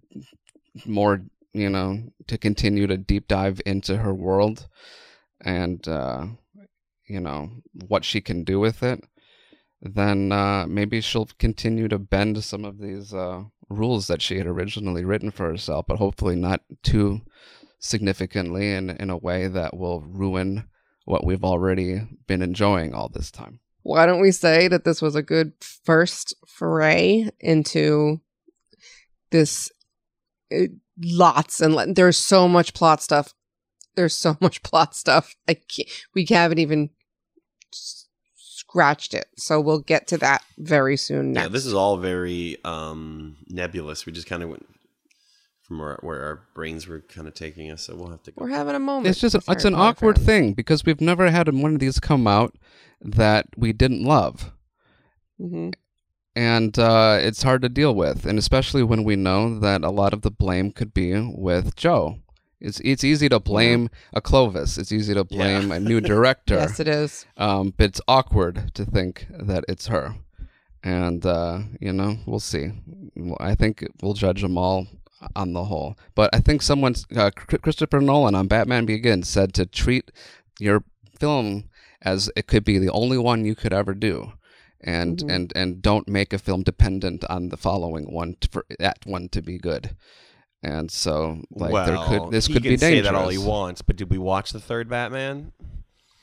more, you know, to continue to deep dive into her world and uh, you know what she can do with it, then uh, maybe she'll continue to bend some of these uh, rules that she had originally written for herself, but hopefully not too significantly and in a way that will ruin what we've already been enjoying all this time. Why don't we say that this was a good first foray into this? uh, lots and lo- there's so much plot stuff. There's so much plot stuff. I can't, we haven't even s- scratched it. So we'll get to that very soon. Next. Yeah, this is all very um, nebulous. We just kind of went from where, where our brains were kind of taking us, so we'll have to go. We're having a moment. It's just with it's an Potter awkward fans. thing because we've never had one of these come out that we didn't love. Mhm. and uh, it's hard to deal with, and especially when we know that a lot of the blame could be with Jo. It's it's easy to blame a Kloves. It's easy to blame a new director. Yes, it is. um, but it's awkward to think that it's her. And uh, you know, we'll see. I think we'll judge them all on the whole. But I think someone, uh, Christopher Nolan on Batman Begins, said to treat your film as it could be the only one you could ever do. And, Mhm. and and don't make a film dependent on the following one to, for that one to be good, and so like well, there could this he could can be say that all he wants, but did we watch the third Batman?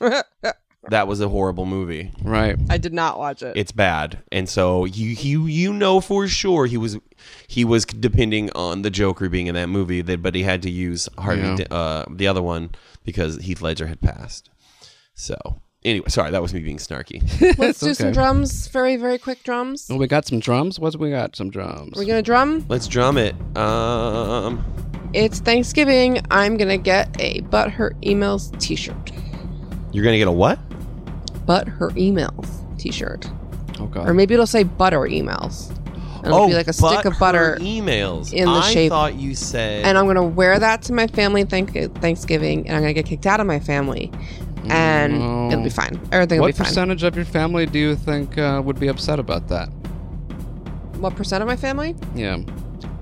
That was a horrible movie. right? I did not watch it. It's bad, and so you you you know for sure he was he was depending on the Joker being in that movie, that but he had to use Harvey Yeah. Uh, the other one because Heath Ledger had passed. So anyway, sorry that was me being snarky. Let's do some okay. drums. Very, very quick drums. Well, we got some drums. What's we got? Some drums. We're gonna drum. Let's drum it. Um, It's Thanksgiving. I'm gonna get a But Her Emails T-shirt. you're gonna get a what? But Her Emails T-shirt, oh God. or maybe it'll say Butter Emails. And it'll be like a stick of butter, emails in the I shape- thought you said. and I'm gonna wear that to my family thank- Thanksgiving, and I'm gonna get kicked out of my family, and No. it'll be fine. Everything will what be fine. What percentage of your family do you think uh, would be upset about that? What percent of my family? Yeah,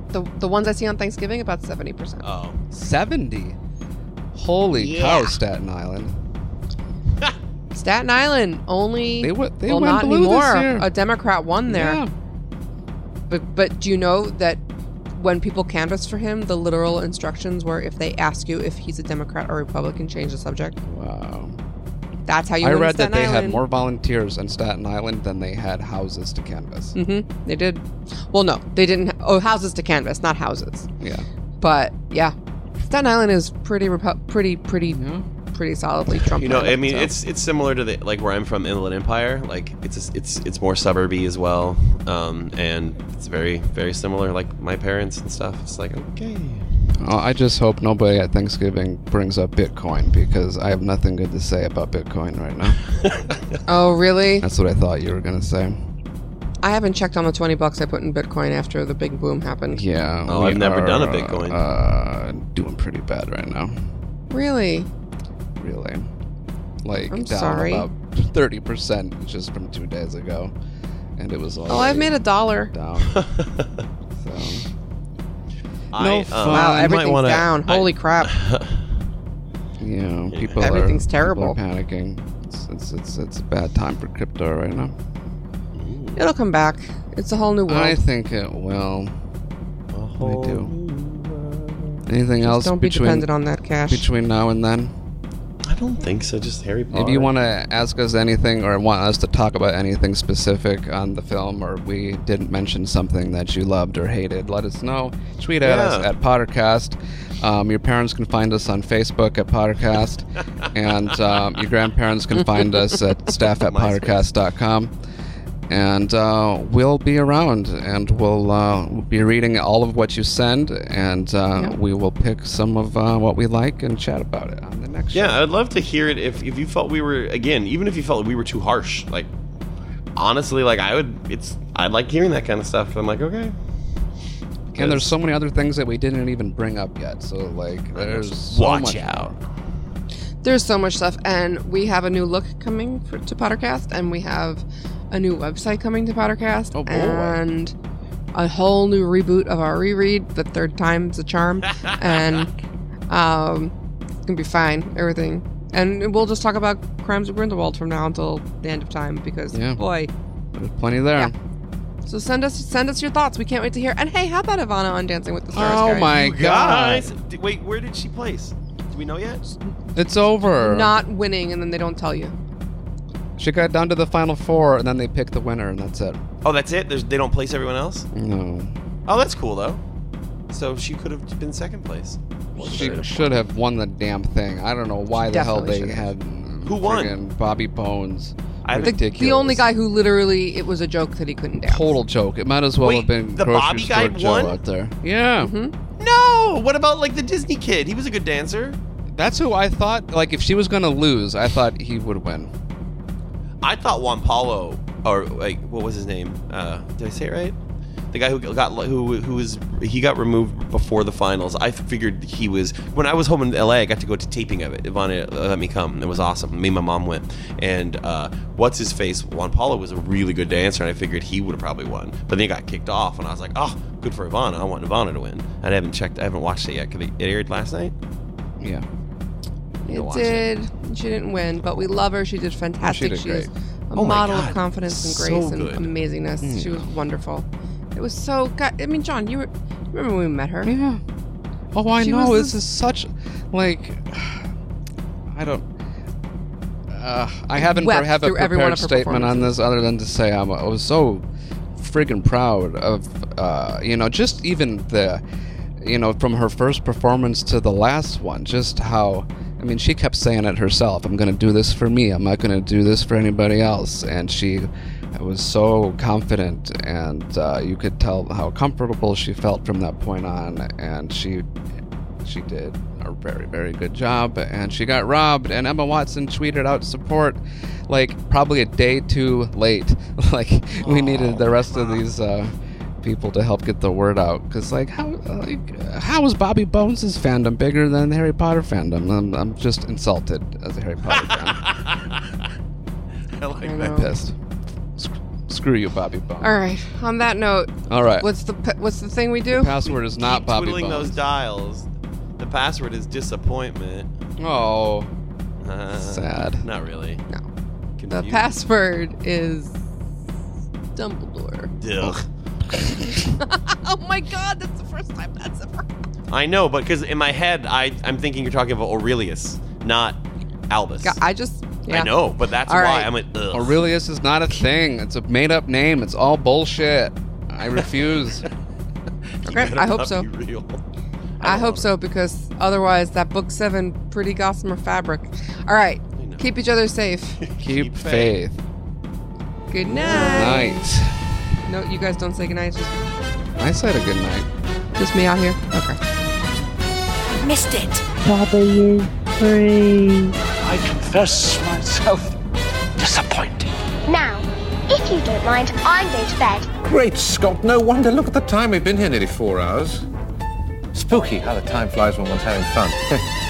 The the ones I see on Thanksgiving, about seventy percent. oh, seventy. Holy Yeah. cow, Staten Island! Staten Island only. They went. They well, went not blue anymore. A Democrat won there. Yeah. But but do you know that when people canvassed for him, the literal instructions were if they ask you if he's a Democrat or Republican, change the subject. Wow. That's how you. I read that they had more volunteers in Staten Island than they had houses to canvass. Mm-hmm. They did. Well, no, they didn't. Oh, houses to canvass, not houses. Yeah. But yeah, Staten Island is pretty, repu- pretty, pretty, Yeah. Pretty solidly Trump. you know, I mean, so. it's it's similar to the like where I'm from, Inland Empire. Like it's it's it's more suburby as well, um, and it's very very similar. Like my parents and stuff. It's like okay, Oh, I just hope nobody at Thanksgiving brings up Bitcoin because I have nothing good to say about Bitcoin right now. Oh, really? That's what I thought you were gonna say. I haven't checked on the twenty bucks I put in Bitcoin after the big boom happened. Yeah. Oh, I've never done a Bitcoin. Uh, doing pretty bad right now. Really? Really. Like I'm down sorry. about thirty percent just from two days ago, and it was. All. Oh, I've made a dollar. down. so I, um, fun. Wow, everything's wanna- down. I- Holy crap! you know, people are Everything's people are terrible. panicking. It's, it's it's it's a bad time for crypto right now. It'll come back. It's a whole new world. I think it will. A I whole do. new world. Anything Just else don't be between dependent on that cash. between now and then? I don't think so. Just Harry Potter. If you want to ask us anything or want us to talk about anything specific on the film, or we didn't mention something that you loved or hated, let us know. Tweet at us at Pottercast. Um, your parents can find us on Facebook at Pottercast, and um, your grandparents can find us at staff at pottercast.com. and uh, we'll be around, and we'll uh, be reading all of what you send, and uh, Yeah. we will pick some of uh, what we like and chat about it on the next Yeah, show. I'd love to hear it if, if you felt we were again, even if you felt we were too harsh. Like honestly, like I would it's I like hearing that kind of stuff. I'm like, okay. And there's so many other things that we didn't even bring up yet. So like, there's so Watch much out. There's so much stuff, and we have a new look coming for, to Pottercast, and we have a new website coming to Pottercast, Oh, boy. and a whole new reboot of our reread. The third time's a charm, and um, it's gonna be fine. Everything, and we'll just talk about Crimes of Grindelwald from now until the end of time because Yeah. boy. There's plenty there. Yeah. So send us send us your thoughts. We can't wait to hear. And hey, how about Evanna on Dancing with the Stars? Oh guys? my You god, guys, d- wait, where did she place? Do we know yet? it's over. Not winning, and then they don't tell you. She got down to the final four, and then they picked the winner, and that's it. Oh, that's it. There's, they don't place everyone else. No, Oh, that's cool though. So she could have been second place. she should have won the damn thing. I don't know why the hell definitely they should had Who won? friggin' Bobby Bones. I The, think Ridiculous. the only guy who literally it was a joke that he couldn't dance. Total joke. It might as well Wait, have been the grocery Bobby store guy Joe won? out there. Yeah, mm-hmm. No. What about like the Disney kid? He was a good dancer. that's who I thought. Like, if she was gonna lose, I thought he would win. I thought Juan Paulo, or like, what was his name? Uh, did I say it right? The guy who got who who was he got removed before the finals. I figured he was when I was home in LA. I got to go to taping of it. Evanna let me come. It was awesome. Me and my mom went. And uh, what's his face? Juan Paulo was a really good dancer, and I figured he would have probably won. But then he got kicked off, and I was like, oh, good for Evanna. I want Evanna to win. I haven't checked. I haven't watched it yet. it aired last night. Yeah. It did. She didn't win, but we love her. She did fantastic. did she is great. a Oh model of confidence and So grace and good. amazingness. She was wonderful. It was so. God, I mean, John, you were. Remember when we met her? Yeah. Oh, I She know. This this- is such like I don't. Uh, I haven't Wept have a through every one prepared statement on this other than to say I'm, I was so friggin' proud of uh, you know just even the you know from her first performance to the last one just how I mean she kept saying it herself I'm gonna do this for me. I'm not gonna do this for anybody else. And she was so confident and uh, you could tell how comfortable she felt from that point on and she she did a very very good job and she got robbed and emma watson tweeted out support like probably a day too late. Like we needed the rest of these uh, people to help get the word out because like how like, how is bobby bones' fandom bigger than the harry potter fandom i'm, I'm just insulted as a harry potter fan I like I that. pissed Sc- screw you bobby bones All right. On that note, all right what's the pe- what's the thing we do? password is not Keep bobby twiddling bones those dials. The password is disappointment. oh Uh, Sad. Not really. No. The password is Dumbledore. Ugh. oh my God, that's the first time that's ever. I know, but because in my head, I I'm thinking you're talking about Aurelius, not Albus. I just. Yeah. I know, but that's All why right. I'm like, ugh. Aurelius is not a thing. It's a made up name. It's all bullshit. I refuse. Okay, I hope so. be real. I hope so because otherwise, that book seven, pretty gossamer fabric. All right, keep each other safe. Keep Keep faith. Good night. Night. No, you guys don't say goodnight. It's just, I said a good night. just me out here. Okay. Missed it. Bother you. I confess myself disappointed. Now, if you don't mind, I'm going to bed. Great Scott, no wonder. Look at the time. We've been here nearly four hours. Spooky how the time flies when one's having fun.